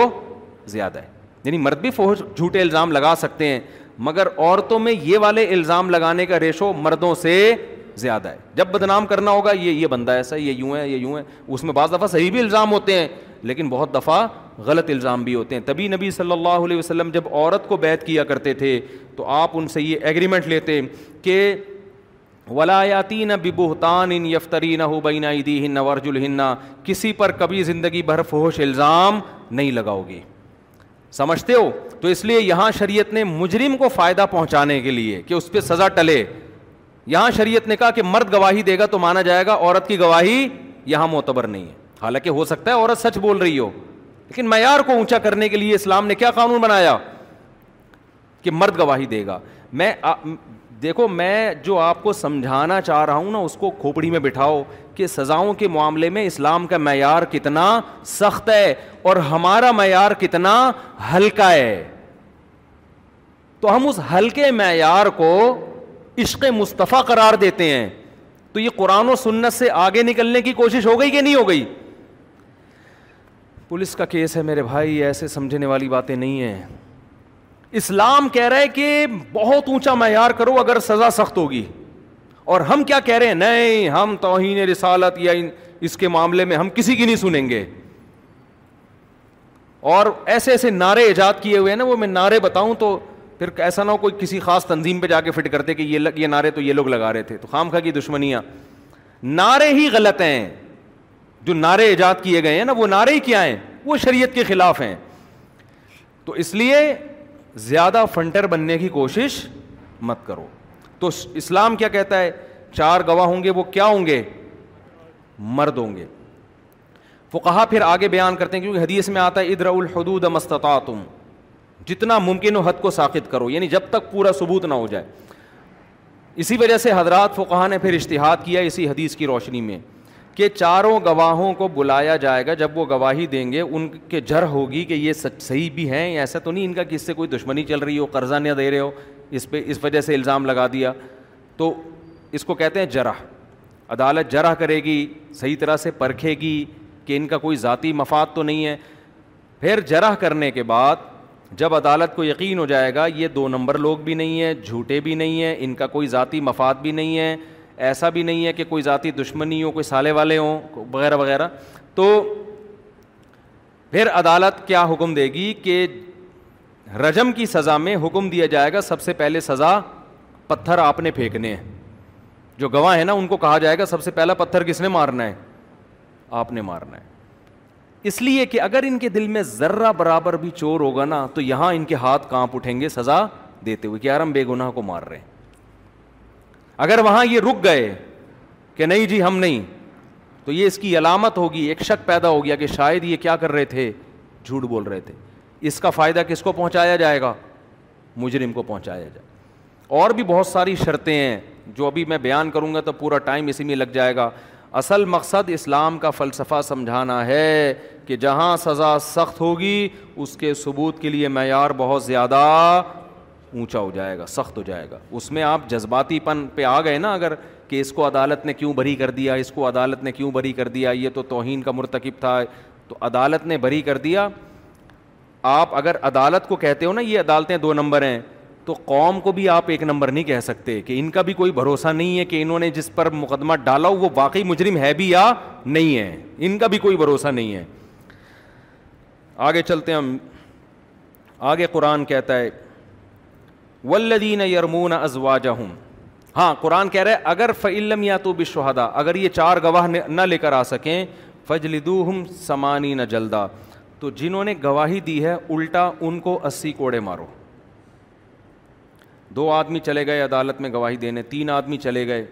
زیادہ ہے یعنی مرد بھی فوہش جھوٹے الزام لگا سکتے ہیں مگر عورتوں میں یہ والے الزام لگانے کا ریشو مردوں سے زیادہ ہے جب بدنام کرنا ہوگا یہ یہ بندہ ایسا ہے یہ یوں ہے یہ یوں ہے اس میں بعض دفعہ صحیح بھی الزام ہوتے ہیں لیکن بہت دفعہ غلط الزام بھی ہوتے ہیں تبھی نبی صلی اللہ علیہ وسلم جب عورت کو بیت کیا کرتے تھے تو آپ ان سے یہ ایگریمنٹ لیتے کہ ولایاتی نہ ببہتان ان یفتری نہ ہو بینا دی ہن نہ ورج کسی پر کبھی زندگی بھر فہوش الزام نہیں لگاؤ گی سمجھتے ہو تو اس لیے یہاں شریعت نے مجرم کو فائدہ پہنچانے کے لیے کہ اس پہ سزا ٹلے یہاں شریعت نے کہا کہ مرد گواہی دے گا تو مانا جائے گا عورت کی گواہی یہاں معتبر نہیں ہے حالانکہ ہو سکتا ہے عورت سچ بول رہی ہو لیکن معیار کو اونچا کرنے کے لیے اسلام نے کیا قانون بنایا کہ مرد گواہی دے گا میں دیکھو میں جو آپ کو سمجھانا چاہ رہا ہوں نا اس کو کھوپڑی میں بٹھاؤ کہ سزاؤں کے معاملے میں اسلام کا معیار کتنا سخت ہے اور ہمارا معیار کتنا ہلکا ہے تو ہم اس ہلکے معیار کو عشق مصطفیٰ قرار دیتے ہیں تو یہ قرآن و سنت سے آگے نکلنے کی کوشش ہو گئی کہ نہیں ہو گئی پولیس کا کیس ہے میرے بھائی ایسے سمجھنے والی باتیں نہیں ہیں اسلام کہہ رہے کہ بہت اونچا معیار کرو اگر سزا سخت ہوگی اور ہم کیا کہہ رہے ہیں نہیں ہم توہین رسالت یا اس کے معاملے میں ہم کسی کی نہیں سنیں گے اور ایسے ایسے نعرے ایجاد کیے ہوئے ہیں نا وہ میں نعرے بتاؤں تو پھر ایسا نہ ہو کوئی کسی خاص تنظیم پہ جا کے فٹ کرتے کہ یہ لگ یہ نعرے تو یہ لوگ لگا رہے تھے تو خام خا کی دشمنیاں نعرے ہی غلط ہیں جو نعرے ایجاد کیے گئے ہیں نا وہ نعرے ہی کیا ہیں وہ شریعت کے خلاف ہیں تو اس لیے زیادہ فنٹر بننے کی کوشش مت کرو تو اسلام کیا کہتا ہے چار گواہ ہوں گے وہ کیا ہوں گے مرد ہوں گے کہا پھر آگے بیان کرتے ہیں کیونکہ حدیث میں آتا ہے الحدود مستتا تم جتنا ممکن ہو حد کو ساخت کرو یعنی جب تک پورا ثبوت نہ ہو جائے اسی وجہ سے حضرات فقہ نے پھر اشتہاد کیا اسی حدیث کی روشنی میں کہ چاروں گواہوں کو بلایا جائے گا جب وہ گواہی دیں گے ان کے جر ہوگی کہ یہ سچ صحیح بھی ہیں ایسا تو نہیں ان کا کس سے کوئی دشمنی چل رہی ہو قرضہ نہ دے رہے ہو اس پہ اس وجہ سے الزام لگا دیا تو اس کو کہتے ہیں جرح عدالت جرا کرے گی صحیح طرح سے پرکھے گی کہ ان کا کوئی ذاتی مفاد تو نہیں ہے پھر جرح کرنے کے بعد جب عدالت کو یقین ہو جائے گا یہ دو نمبر لوگ بھی نہیں ہیں جھوٹے بھی نہیں ہیں ان کا کوئی ذاتی مفاد بھی نہیں ہے ایسا بھی نہیں ہے کہ کوئی ذاتی دشمنی ہو کوئی سالے والے ہوں وغیرہ وغیرہ تو پھر عدالت کیا حکم دے گی کہ رجم کی سزا میں حکم دیا جائے گا سب سے پہلے سزا پتھر آپ نے پھینکنے ہیں جو گواہ ہے نا ان کو کہا جائے گا سب سے پہلا پتھر کس نے مارنا ہے آپ نے مارنا ہے اس لیے کہ اگر ان کے دل میں ذرہ برابر بھی چور ہوگا نا تو یہاں ان کے ہاتھ کانپ اٹھیں گے سزا دیتے ہوئے کہ یار ہم بے گناہ کو مار رہے ہیں اگر وہاں یہ رک گئے کہ نہیں جی ہم نہیں تو یہ اس کی علامت ہوگی ایک شک پیدا ہو گیا کہ شاید یہ کیا کر رہے تھے جھوٹ بول رہے تھے اس کا فائدہ کس کو پہنچایا جائے گا مجرم کو پہنچایا جائے اور بھی بہت ساری شرطیں ہیں جو ابھی میں بیان کروں گا تو پورا ٹائم اسی میں لگ جائے گا اصل مقصد اسلام کا فلسفہ سمجھانا ہے کہ جہاں سزا سخت ہوگی اس کے ثبوت کے لیے معیار بہت زیادہ اونچا ہو جائے گا سخت ہو جائے گا اس میں آپ جذباتی پن پہ آ گئے نا اگر کہ اس کو عدالت نے کیوں بری کر دیا اس کو عدالت نے کیوں بری کر دیا یہ تو توہین کا مرتکب تھا تو عدالت نے بری کر دیا آپ اگر عدالت کو کہتے ہو نا یہ عدالتیں دو نمبر ہیں تو قوم کو بھی آپ ایک نمبر نہیں کہہ سکتے کہ ان کا بھی کوئی بھروسہ نہیں ہے کہ انہوں نے جس پر مقدمہ ڈالا ہو وہ واقعی مجرم ہے بھی یا نہیں ہے ان کا بھی کوئی بھروسہ نہیں ہے آگے چلتے ہم آگے قرآن کہتا ہے ولدین یرمون ازوا جہم ہاں قرآن کہہ رہے اگر فعلم یا تو بشہدا اگر یہ چار گواہ نہ لے کر آ سکیں فج لدو ہم سمانی نہ جلدا تو جنہوں نے گواہی دی ہے الٹا ان کو اسی کوڑے مارو دو آدمی چلے گئے عدالت میں گواہی دینے تین آدمی چلے گئے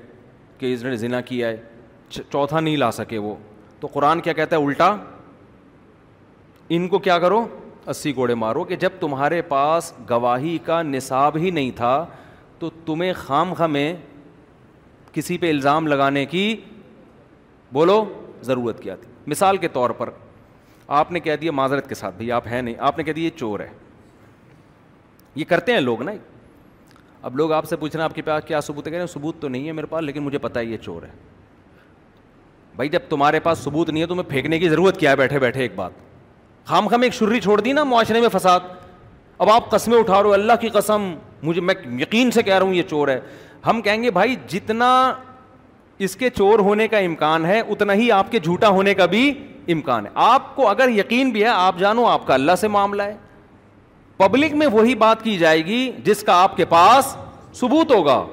کہ اس نے ذنا کیا ہے چوتھا نہیں لا سکے وہ تو قرآن کیا کہتا ہے الٹا ان کو کیا کرو اسی گوڑے مارو کہ جب تمہارے پاس گواہی کا نصاب ہی نہیں تھا تو تمہیں خام خمیں میں کسی پہ الزام لگانے کی بولو ضرورت کیا تھی مثال کے طور پر آپ نے کہہ دیا معذرت کے ساتھ بھائی آپ ہیں نہیں آپ نے کہہ دیا یہ چور ہے یہ کرتے ہیں لوگ نا اب لوگ آپ سے پوچھ رہے ہیں آپ کے پاس کیا ثبوت ہے کہہ رہے ہیں ثبوت تو نہیں ہے میرے پاس لیکن مجھے پتا ہے یہ چور ہے بھائی جب تمہارے پاس ثبوت نہیں ہے تو میں پھینکنے کی ضرورت کیا ہے بیٹھے بیٹھے ایک بات خام خام ایک شرری چھوڑ دی نا معاشرے میں فساد اب آپ قسمیں اٹھا رہے ہو اللہ کی قسم مجھے میں یقین سے کہہ رہا ہوں یہ چور ہے ہم کہیں گے بھائی جتنا اس کے چور ہونے کا امکان ہے اتنا ہی آپ کے جھوٹا ہونے کا بھی امکان ہے آپ کو اگر یقین بھی ہے آپ جانو آپ کا اللہ سے معاملہ ہے پبلک میں وہی بات کی جائے گی جس کا آپ کے پاس ثبوت ہوگا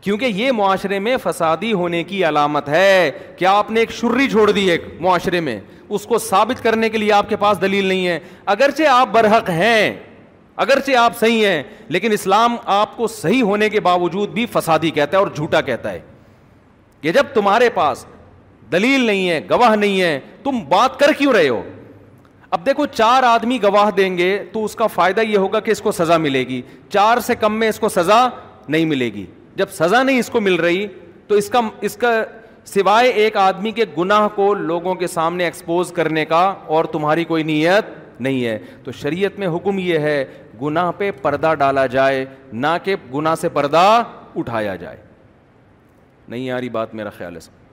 کیونکہ یہ معاشرے میں فسادی ہونے کی علامت ہے کیا آپ نے ایک شرری چھوڑ دی ایک معاشرے میں اس کو ثابت کرنے کے لیے آپ کے پاس دلیل نہیں ہے اگرچہ آپ برحق ہیں اگرچہ آپ صحیح ہیں لیکن اسلام آپ کو صحیح ہونے کے باوجود بھی فسادی کہتا ہے اور جھوٹا کہتا ہے کہ جب تمہارے پاس دلیل نہیں ہے گواہ نہیں ہے تم بات کر کیوں رہے ہو اب دیکھو چار آدمی گواہ دیں گے تو اس کا فائدہ یہ ہوگا کہ اس کو سزا ملے گی چار سے کم میں اس کو سزا نہیں ملے گی جب سزا نہیں اس کو مل رہی تو اس کا اس کا سوائے ایک آدمی کے گناہ کو لوگوں کے سامنے ایکسپوز کرنے کا اور تمہاری کوئی نیت نہیں ہے تو شریعت میں حکم یہ ہے گناہ پہ پردہ ڈالا جائے نہ کہ گناہ سے پردہ اٹھایا جائے نہیں یاری بات میرا خیال ہے سب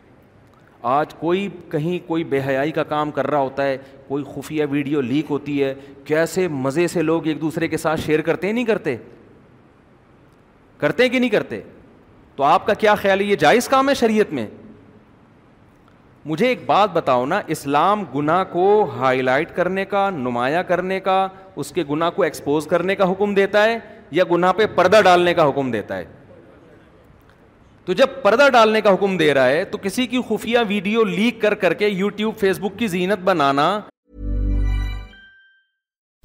آج کوئی کہیں کوئی بے حیائی کا کام کر رہا ہوتا ہے کوئی خفیہ ویڈیو لیک ہوتی ہے کیسے مزے سے لوگ ایک دوسرے کے ساتھ شیئر کرتے نہیں کرتے کرتے ہیں کہ نہیں کرتے تو آپ کا کیا خیال ہے یہ جائز کام ہے شریعت میں مجھے ایک بات بتاؤ نا اسلام گناہ کو ہائی لائٹ کرنے کا نمایاں کرنے کا اس کے گنا کو ایکسپوز کرنے کا حکم دیتا ہے یا گناہ پہ پردہ ڈالنے کا حکم دیتا ہے تو جب پردہ ڈالنے کا حکم دے رہا ہے تو کسی کی خفیہ ویڈیو لیک کر کر کے یوٹیوب فیس بک کی زینت بنانا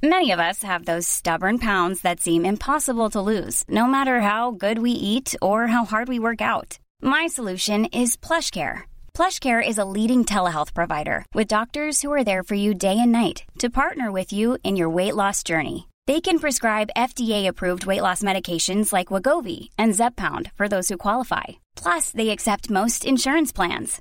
ئر flush care is a leading telehealth provider with doctors day and night to partner with you in your weight loss journey they can prescribe F T approved weight loss medication like Wegovy and Zepbound for those who qualify plus the X plans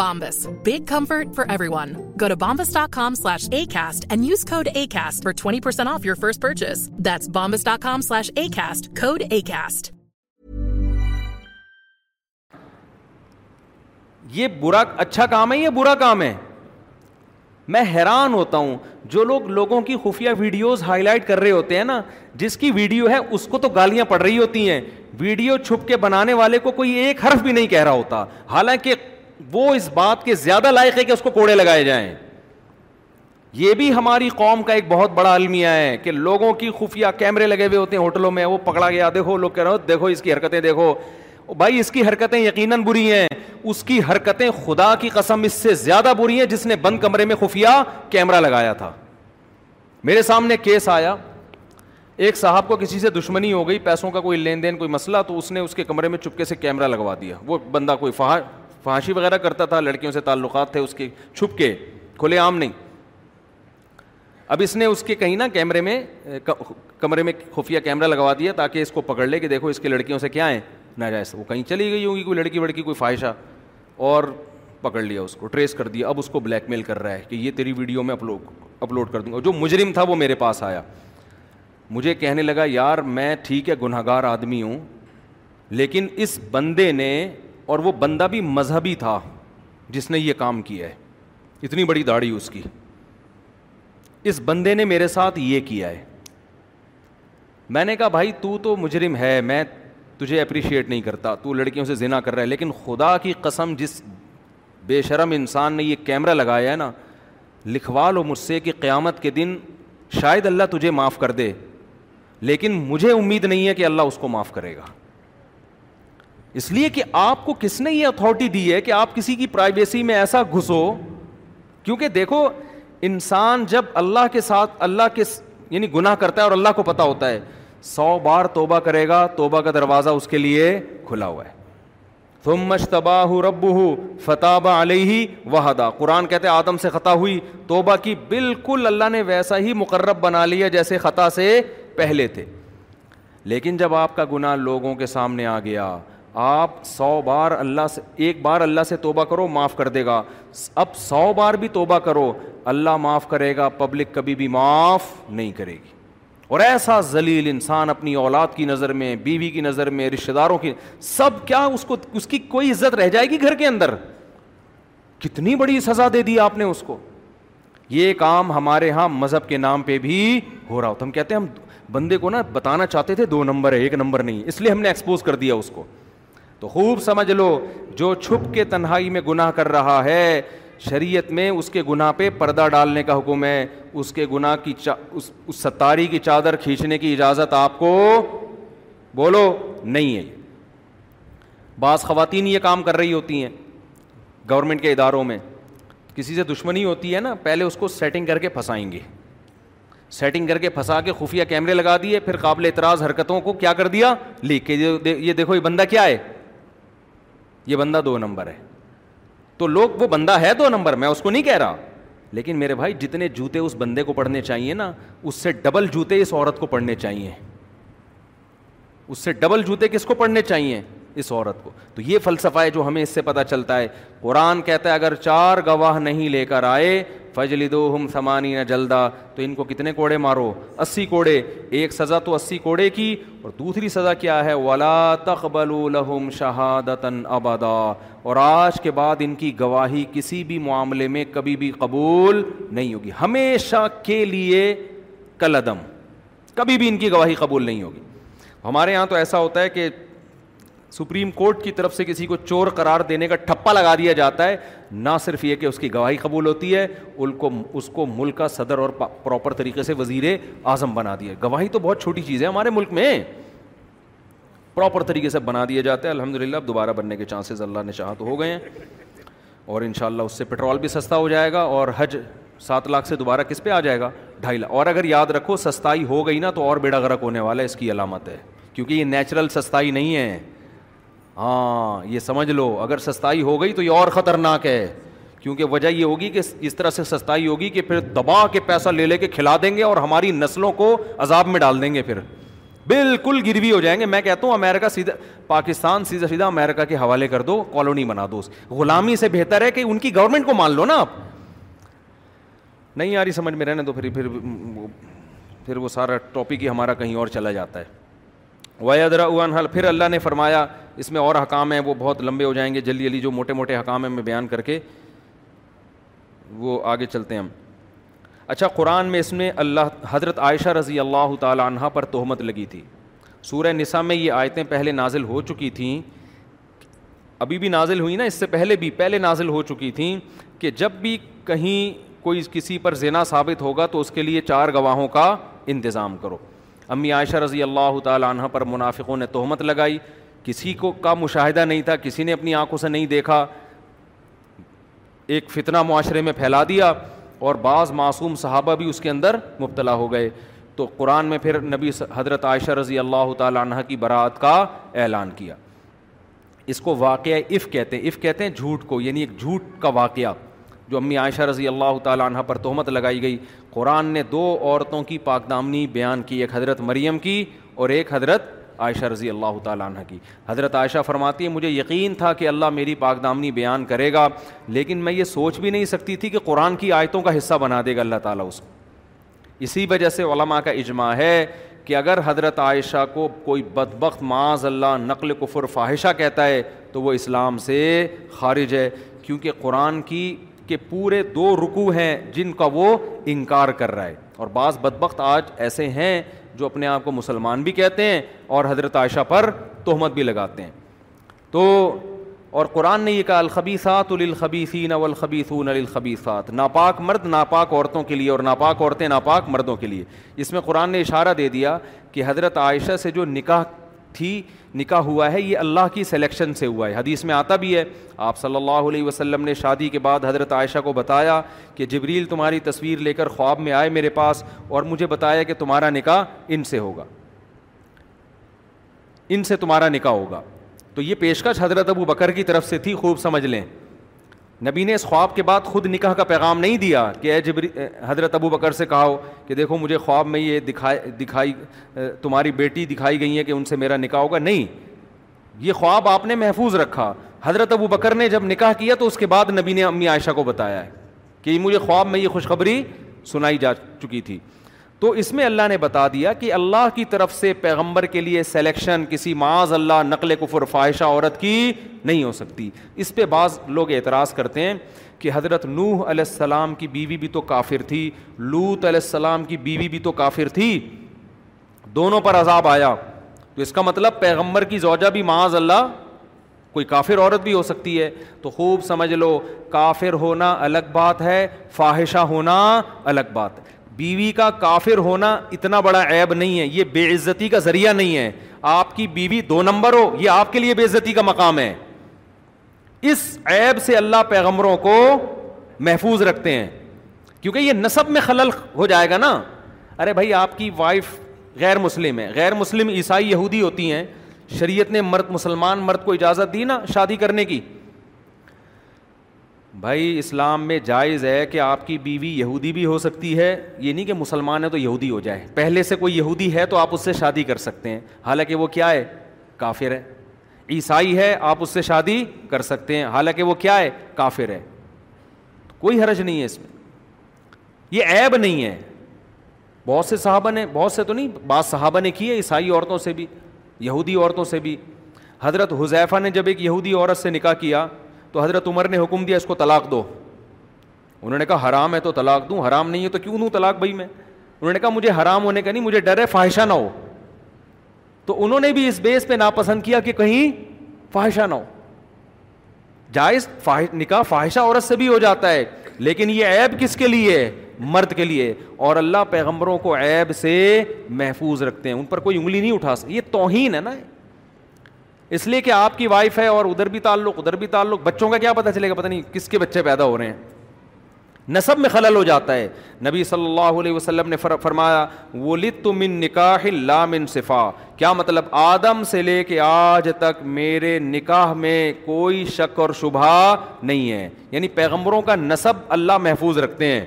Bombas. Big comfort for everyone. Go to bombas.com slash ACAST and use code ACAST for 20% off your first purchase. That's bombas.com slash ACAST. Code ACAST. یہ برا اچھا کام ہے یہ برا کام ہے میں حیران ہوتا ہوں جو لوگ لوگوں کی خفیہ ویڈیوز ہائی لائٹ کر رہے ہوتے ہیں نا جس کی ویڈیو ہے اس کو تو گالیاں پڑ رہی ہوتی ہیں ویڈیو چھپ کے بنانے والے کو کوئی ایک حرف بھی نہیں کہہ رہا ہوتا حالانکہ وہ اس بات کے زیادہ لائق ہے کہ اس کو کوڑے لگائے جائیں یہ بھی ہماری قوم کا ایک بہت بڑا المیہ ہے کہ لوگوں کی خفیہ کیمرے لگے ہوئے ہوتے ہیں ہوٹلوں میں وہ پکڑا گیا دیکھو لوگ کہہ رہے ہو دیکھو اس کی حرکتیں دیکھو بھائی اس کی حرکتیں یقیناً بری ہیں اس کی حرکتیں خدا کی قسم اس سے زیادہ بری ہیں جس نے بند کمرے میں خفیہ کیمرہ لگایا تھا میرے سامنے کیس آیا ایک صاحب کو کسی سے دشمنی ہو گئی پیسوں کا کوئی لین دین کوئی مسئلہ تو اس نے اس کے کمرے میں چپکے سے کیمرہ لگوا دیا وہ بندہ کوئی فہر فحاشی وغیرہ کرتا تھا لڑکیوں سے تعلقات تھے اس کے چھپ کے کھلے عام نہیں اب اس نے اس کے کہیں نہ کیمرے میں کمرے میں خفیہ کیمرہ لگوا دیا تاکہ اس کو پکڑ لے کہ دیکھو اس کے لڑکیوں سے کیا ہے ناجائز وہ کہیں چلی گئی ہوگی کوئی لڑکی وڑکی کوئی فائشہ اور پکڑ لیا اس کو ٹریس کر دیا اب اس کو بلیک میل کر رہا ہے کہ یہ تیری ویڈیو میں اپلوڈ اپلوڈ کر دوں گا جو مجرم تھا وہ میرے پاس آیا مجھے کہنے لگا یار میں ٹھیک ہے گناہ گار آدمی ہوں لیکن اس بندے نے اور وہ بندہ بھی مذہبی تھا جس نے یہ کام کیا ہے اتنی بڑی داڑھی اس کی اس بندے نے میرے ساتھ یہ کیا ہے میں نے کہا بھائی تو تو مجرم ہے میں تجھے اپریشیٹ نہیں کرتا تو لڑکیوں سے زنا کر رہا ہے لیکن خدا کی قسم جس بے شرم انسان نے یہ کیمرہ لگایا ہے نا لکھوا لو مجھ سے کہ قیامت کے دن شاید اللہ تجھے معاف کر دے لیکن مجھے امید نہیں ہے کہ اللہ اس کو معاف کرے گا اس لیے کہ آپ کو کس نے یہ اتھارٹی دی ہے کہ آپ کسی کی پرائیویسی میں ایسا گھسو کیونکہ دیکھو انسان جب اللہ کے ساتھ اللہ کے یعنی گناہ کرتا ہے اور اللہ کو پتہ ہوتا ہے سو بار توبہ کرے گا توبہ کا دروازہ اس کے لیے کھلا ہوا ہے تم مشتباہ رب ہو فتح بہ علیہ وحدا قرآن کہتے آدم سے خطا ہوئی توبہ کی بالکل اللہ نے ویسا ہی مقرب بنا لیا جیسے خطا سے پہلے تھے لیکن جب آپ کا گناہ لوگوں کے سامنے آ گیا آپ سو بار اللہ سے ایک بار اللہ سے توبہ کرو معاف کر دے گا اب سو بار بھی توبہ کرو اللہ معاف کرے گا پبلک کبھی بھی معاف نہیں کرے گی اور ایسا ذلیل انسان اپنی اولاد کی نظر میں بیوی کی نظر میں رشتہ داروں کی سب کیا اس کو اس کی کوئی عزت رہ جائے گی گھر کے اندر کتنی بڑی سزا دے دی آپ نے اس کو یہ کام ہمارے ہاں مذہب کے نام پہ بھی ہو رہا ہوتا ہم کہتے ہیں ہم بندے کو نا بتانا چاہتے تھے دو نمبر ہے ایک نمبر نہیں اس لیے ہم نے ایکسپوز کر دیا اس کو تو خوب سمجھ لو جو چھپ کے تنہائی میں گناہ کر رہا ہے شریعت میں اس کے گناہ پہ پردہ ڈالنے کا حکم ہے اس کے گناہ کی چا... اس اس ستاری کی چادر کھینچنے کی اجازت آپ کو بولو نہیں ہے بعض خواتین یہ کام کر رہی ہوتی ہیں گورنمنٹ کے اداروں میں کسی سے دشمنی ہوتی ہے نا پہلے اس کو سیٹنگ کر کے پھنسائیں گے سیٹنگ کر کے پھنسا کے خفیہ کیمرے لگا دیے پھر قابل اعتراض حرکتوں کو کیا کر دیا لیک کے یہ دیکھو یہ بندہ کیا ہے یہ بندہ دو نمبر ہے تو لوگ وہ بندہ ہے دو نمبر میں اس کو نہیں کہہ رہا لیکن میرے بھائی جتنے جوتے اس بندے کو پڑھنے چاہیے نا اس سے ڈبل جوتے اس عورت کو پڑھنے چاہیے اس سے ڈبل جوتے کس کو پڑھنے چاہیے اس عورت کو تو یہ فلسفہ ہے جو ہمیں اس سے پتہ چلتا ہے قرآن کہتا ہے اگر چار گواہ نہیں لے کر آئے فجل دو ہم سمانی نہ جلدا تو ان کو کتنے کوڑے مارو اسی کوڑے ایک سزا تو اسی کوڑے کی اور دوسری سزا کیا ہے ولا تخبل شہادت ابدا اور آج کے بعد ان کی گواہی کسی بھی معاملے میں کبھی بھی قبول نہیں ہوگی ہمیشہ کے لیے کلدم کبھی بھی ان کی گواہی قبول نہیں ہوگی ہمارے یہاں تو ایسا ہوتا ہے کہ سپریم کورٹ کی طرف سے کسی کو چور قرار دینے کا ٹھپا لگا دیا جاتا ہے نہ صرف یہ کہ اس کی گواہی قبول ہوتی ہے ان کو اس کو ملک کا صدر اور پراپر طریقے سے وزیر اعظم بنا دیا گواہی تو بہت چھوٹی چیز ہے ہمارے ملک میں پراپر طریقے سے بنا دیا جاتا ہے الحمد للہ اب دوبارہ بننے کے چانسز اللہ نے چاہ تو ہو گئے ہیں اور ان شاء اللہ اس سے پٹرول بھی سستا ہو جائے گا اور حج سات لاکھ سے دوبارہ کس پہ آ جائے گا ڈھائی لاکھ اور اگر یاد رکھو سستائی ہو گئی نا تو اور بیڑا گرک ہونے والا ہے اس کی علامت ہے کیونکہ یہ نیچرل سستائی نہیں ہے ہاں یہ سمجھ لو اگر سستا ہو گئی تو یہ اور خطرناک ہے کیونکہ وجہ یہ ہوگی کہ اس طرح سے سستائی ہوگی کہ پھر دبا کے پیسہ لے لے کے کھلا دیں گے اور ہماری نسلوں کو عذاب میں ڈال دیں گے پھر بالکل گروی ہو جائیں گے میں کہتا ہوں امیرکا سیدھا پاکستان سیدھا سیدھا امریکہ کے حوالے کر دو کالونی بنا دو غلامی سے بہتر ہے کہ ان کی گورنمنٹ کو مان لو نا آپ نہیں آ رہی سمجھ میں رہنا تو پھر پھر پھر وہ سارا ٹاپک ہی ہمارا کہیں اور چلا جاتا ہے رن حل پھر اللہ نے فرمایا اس میں اور حکام ہیں وہ بہت لمبے ہو جائیں گے جلدی جلدی جو موٹے موٹے حکام ہیں میں بیان کر کے وہ آگے چلتے ہیں ہم اچھا قرآن میں اس میں اللہ حضرت عائشہ رضی اللہ تعالیٰ عنہ پر تہمت لگی تھی سورہ نسا میں یہ آیتیں پہلے نازل ہو چکی تھیں ابھی بھی نازل ہوئی نا اس سے پہلے بھی پہلے نازل ہو چکی تھیں کہ جب بھی کہیں کوئی کسی پر زنا ثابت ہوگا تو اس کے لیے چار گواہوں کا انتظام کرو امی عائشہ رضی اللہ تعالیٰ عنہ پر منافقوں نے تہمت لگائی کسی کو کا مشاہدہ نہیں تھا کسی نے اپنی آنکھوں سے نہیں دیکھا ایک فتنہ معاشرے میں پھیلا دیا اور بعض معصوم صحابہ بھی اس کے اندر مبتلا ہو گئے تو قرآن میں پھر نبی حضرت عائشہ رضی اللہ تعالیٰ عنہ کی برات کا اعلان کیا اس کو واقعہ عف کہتے ہیں عف کہتے ہیں جھوٹ کو یعنی ایک جھوٹ کا واقعہ جو امی عائشہ رضی اللہ تعالیٰ عنہ پر تہمت لگائی گئی قرآن نے دو عورتوں کی پاکدامنی بیان کی ایک حضرت مریم کی اور ایک حضرت عائشہ رضی اللہ تعالیٰ عنہ کی حضرت عائشہ فرماتی ہے مجھے یقین تھا کہ اللہ میری پاکدامنی بیان کرے گا لیکن میں یہ سوچ بھی نہیں سکتی تھی کہ قرآن کی آیتوں کا حصہ بنا دے گا اللہ تعالیٰ اس کو اسی وجہ سے علماء کا اجماع ہے کہ اگر حضرت عائشہ کو کوئی بدبخت معاذ اللہ نقل کفر فاحشہ کہتا ہے تو وہ اسلام سے خارج ہے کیونکہ قرآن کی کے پورے دو رکو ہیں جن کا وہ انکار کر رہا ہے اور بعض بدبخت آج ایسے ہیں جو اپنے آپ کو مسلمان بھی کہتے ہیں اور حضرت عائشہ پر تہمت بھی لگاتے ہیں تو اور قرآن نے یہ کہا الخبیسات الخبی نالخبیس نلخبی سات ناپاک مرد ناپاک عورتوں کے لیے اور ناپاک عورتیں ناپاک مردوں کے لیے اس میں قرآن نے اشارہ دے دیا کہ حضرت عائشہ سے جو نکاح تھی نکاح ہوا ہے یہ اللہ کی سلیکشن سے ہوا ہے حدیث میں آتا بھی ہے آپ صلی اللہ علیہ وسلم نے شادی کے بعد حضرت عائشہ کو بتایا کہ جبریل تمہاری تصویر لے کر خواب میں آئے میرے پاس اور مجھے بتایا کہ تمہارا نکاح ان سے ہوگا ان سے تمہارا نکاح ہوگا تو یہ پیشکش حضرت ابو بکر کی طرف سے تھی خوب سمجھ لیں نبی نے اس خواب کے بعد خود نکاح کا پیغام نہیں دیا کہ اے جبری حضرت ابو بکر سے ہو کہ دیکھو مجھے خواب میں یہ دکھائی دکھائی تمہاری بیٹی دکھائی گئی ہے کہ ان سے میرا نکاح ہوگا نہیں یہ خواب آپ نے محفوظ رکھا حضرت ابو بکر نے جب نکاح کیا تو اس کے بعد نبی نے امی عائشہ کو بتایا ہے کہ مجھے خواب میں یہ خوشخبری سنائی جا چکی تھی تو اس میں اللہ نے بتا دیا کہ اللہ کی طرف سے پیغمبر کے لیے سلیکشن کسی معاذ اللہ نقل کفر فائشہ عورت کی نہیں ہو سکتی اس پہ بعض لوگ اعتراض کرتے ہیں کہ حضرت نوح علیہ السلام کی بیوی بھی تو کافر تھی لوت علیہ السلام کی بیوی بھی تو کافر تھی دونوں پر عذاب آیا تو اس کا مطلب پیغمبر کی زوجہ بھی معاذ اللہ کوئی کافر عورت بھی ہو سکتی ہے تو خوب سمجھ لو کافر ہونا الگ بات ہے فاحشہ ہونا الگ بات ہے بیوی کا کافر ہونا اتنا بڑا عیب نہیں ہے یہ بے عزتی کا ذریعہ نہیں ہے آپ کی بیوی دو نمبر ہو یہ آپ کے لیے بے عزتی کا مقام ہے اس عیب سے اللہ پیغمبروں کو محفوظ رکھتے ہیں کیونکہ یہ نصب میں خلل ہو جائے گا نا ارے بھائی آپ کی وائف غیر مسلم ہے غیر مسلم عیسائی یہودی ہوتی ہیں شریعت نے مرد مسلمان مرد کو اجازت دی نا شادی کرنے کی بھائی اسلام میں جائز ہے کہ آپ کی بیوی یہودی بھی ہو سکتی ہے یہ نہیں کہ مسلمان ہے تو یہودی ہو جائے پہلے سے کوئی یہودی ہے تو آپ اس سے شادی کر سکتے ہیں حالانکہ وہ کیا ہے کافر ہے عیسائی ہے آپ اس سے شادی کر سکتے ہیں حالانکہ وہ کیا ہے کافر ہے کوئی حرج نہیں ہے اس میں یہ عیب نہیں ہے بہت سے صحابہ نے بہت سے تو نہیں بعض صحابہ نے کی ہے عیسائی عورتوں سے بھی یہودی عورتوں سے بھی حضرت حذیفہ نے جب ایک یہودی عورت سے نکاح کیا تو حضرت عمر نے حکم دیا اس کو طلاق دو انہوں نے کہا حرام ہے تو طلاق دوں حرام نہیں ہے تو کیوں دوں طلاق بھائی میں انہوں نے کہا مجھے حرام ہونے کا نہیں مجھے ڈر ہے فواہشہ نہ ہو تو انہوں نے بھی اس بیس پہ ناپسند کیا کہ کہیں فاہشہ نہ ہو جائز فاہش نکاح فواہشہ عورت سے بھی ہو جاتا ہے لیکن یہ عیب کس کے لیے مرد کے لیے اور اللہ پیغمبروں کو عیب سے محفوظ رکھتے ہیں ان پر کوئی انگلی نہیں اٹھا سکتے توہین ہے نا اس لیے کہ آپ کی وائف ہے اور ادھر بھی تعلق ادھر بھی تعلق بچوں کا کیا پتا چلے گا پتا نہیں کس کے بچے پیدا ہو رہے ہیں نصب میں خلل ہو جاتا ہے نبی صلی اللہ علیہ وسلم نے فرمایا وہ من تم نکاح لام صفا کیا مطلب آدم سے لے کے آج تک میرے نکاح میں کوئی شک اور شبہ نہیں ہے یعنی پیغمبروں کا نصب اللہ محفوظ رکھتے ہیں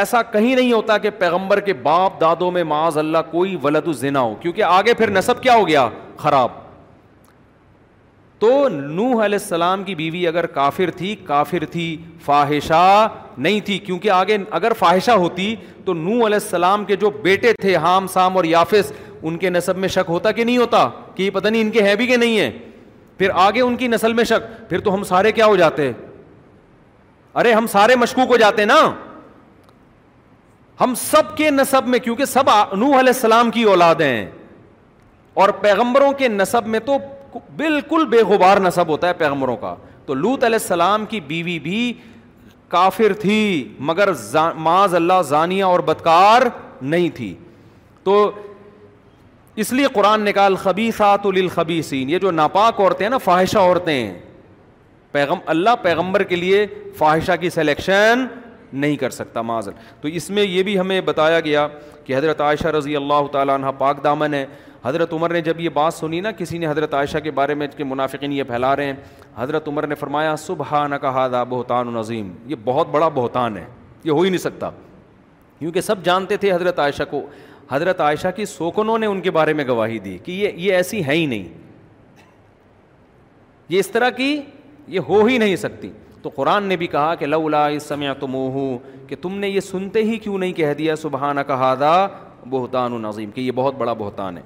ایسا کہیں نہیں ہوتا کہ پیغمبر کے باپ دادوں میں معاذ اللہ کوئی ولد الزنا ہو کیونکہ آگے پھر نصب کیا ہو گیا خراب تو نوح علیہ السلام کی بیوی اگر کافر تھی کافر تھی فاہشہ نہیں تھی کیونکہ آگے اگر فاحشہ ہوتی تو نوح علیہ السلام کے جو بیٹے تھے حام سام اور یافس ان کے نصب میں شک ہوتا کہ نہیں ہوتا کہ یہ پتہ نہیں ان کے ہیں بھی کہ نہیں ہے پھر آگے ان کی نسل میں شک پھر تو ہم سارے کیا ہو جاتے ارے ہم سارے مشکوک ہو جاتے نا ہم سب کے نصب میں کیونکہ سب نوح علیہ السلام کی اولاد ہیں اور پیغمبروں کے نصب میں تو بالکل بے غبار نصب ہوتا ہے پیغمبروں کا تو لوت علیہ السلام کی بیوی بھی کافر تھی مگر معاذ اللہ ذانیہ اور بدکار نہیں تھی تو اس لیے قرآن نکال خبی خاط الخبی سین یہ جو ناپاک عورتیں ہیں نا فاہشہ عورتیں ہیں پیغم اللہ پیغمبر کے لیے فواہشہ کی سلیکشن نہیں کر سکتا معذ تو اس میں یہ بھی ہمیں بتایا گیا کہ حضرت عائشہ رضی اللہ تعالیٰ عنہ پاک دامن ہے حضرت عمر نے جب یہ بات سنی نا کسی نے حضرت عائشہ کے بارے میں کہ منافقین یہ پھیلا رہے ہیں حضرت عمر نے فرمایا صبح نہ کہا دا بہتان العظیم نظیم یہ بہت بڑا بہتان ہے یہ ہو ہی نہیں سکتا کیونکہ سب جانتے تھے حضرت عائشہ کو حضرت عائشہ کی سوکنوں نے ان کے بارے میں گواہی دی کہ یہ یہ ایسی ہے ہی نہیں یہ اس طرح کی یہ ہو ہی نہیں سکتی تو قرآن نے بھی کہا کہ لولا اس سمعہ تم کہ تم نے یہ سنتے ہی کیوں نہیں کہہ دیا سبحانہ کہا دا بہتان و نظیم کہ یہ بہت بڑا بہتان ہے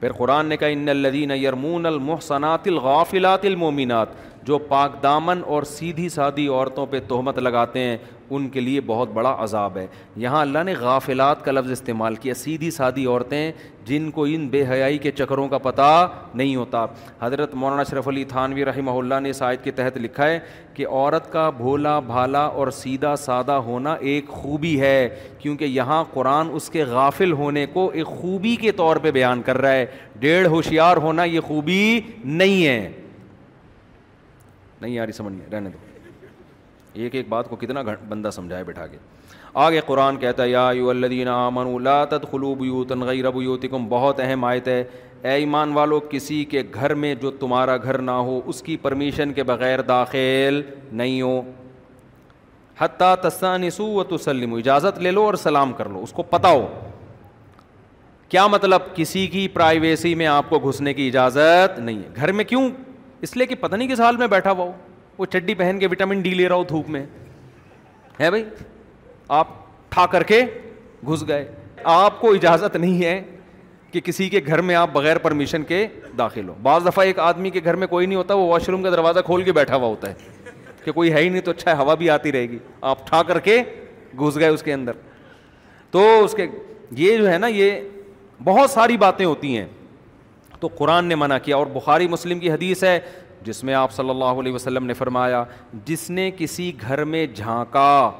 پھر قرآن نے کہا ان الدین یرمون المحسنات الغافلات المومنات جو پاک دامن اور سیدھی سادھی عورتوں پہ تہمت لگاتے ہیں ان کے لیے بہت بڑا عذاب ہے یہاں اللہ نے غافلات کا لفظ استعمال کیا سیدھی سادھی عورتیں جن کو ان بے حیائی کے چکروں کا پتہ نہیں ہوتا حضرت مولانا اشرف علی تھانوی رحمہ اللہ نے سائد کے تحت لکھا ہے کہ عورت کا بھولا بھالا اور سیدھا سادہ ہونا ایک خوبی ہے کیونکہ یہاں قرآن اس کے غافل ہونے کو ایک خوبی کے طور پہ بیان کر رہا ہے ڈیڑھ ہوشیار ہونا یہ خوبی نہیں ہے نہیں یاری سمجھ رہنے دو ایک ایک بات کو کتنا بندہ سمجھائے بٹھا کے آگے قرآن کہتا یادین خلوب یو تنغی رب یو بیوتکم بہت اہم آیت ہے اے ایمان والو کسی کے گھر میں جو تمہارا گھر نہ ہو اس کی پرمیشن کے بغیر داخل نہیں ہو حتیٰ تسانسو و تسلم اجازت لے لو اور سلام کر لو اس کو پتہ ہو کیا مطلب کسی کی پرائیویسی میں آپ کو گھسنے کی اجازت نہیں ہے گھر میں کیوں اس لیے کہ پتہ نہیں کس حال میں بیٹھا ہوا ہو وہ چڈی پہن کے وٹامن ڈی لے رہا ہو دھوپ میں ہے بھائی آپ ٹھا کر کے گھس گئے آپ کو اجازت نہیں ہے کہ کسی کے گھر میں آپ بغیر پرمیشن کے داخل ہو بعض دفعہ ایک آدمی کے گھر میں کوئی نہیں ہوتا وہ واش روم کا دروازہ کھول کے بیٹھا ہوا ہوتا ہے کہ کوئی ہے ہی نہیں تو اچھا ہوا بھی آتی رہے گی آپ ٹھا کر کے گھس گئے اس کے اندر تو اس کے یہ جو ہے نا یہ بہت ساری باتیں ہوتی ہیں تو قرآن نے منع کیا اور بخاری مسلم کی حدیث ہے جس میں آپ صلی اللہ علیہ وسلم نے فرمایا جس نے کسی گھر میں جھانکا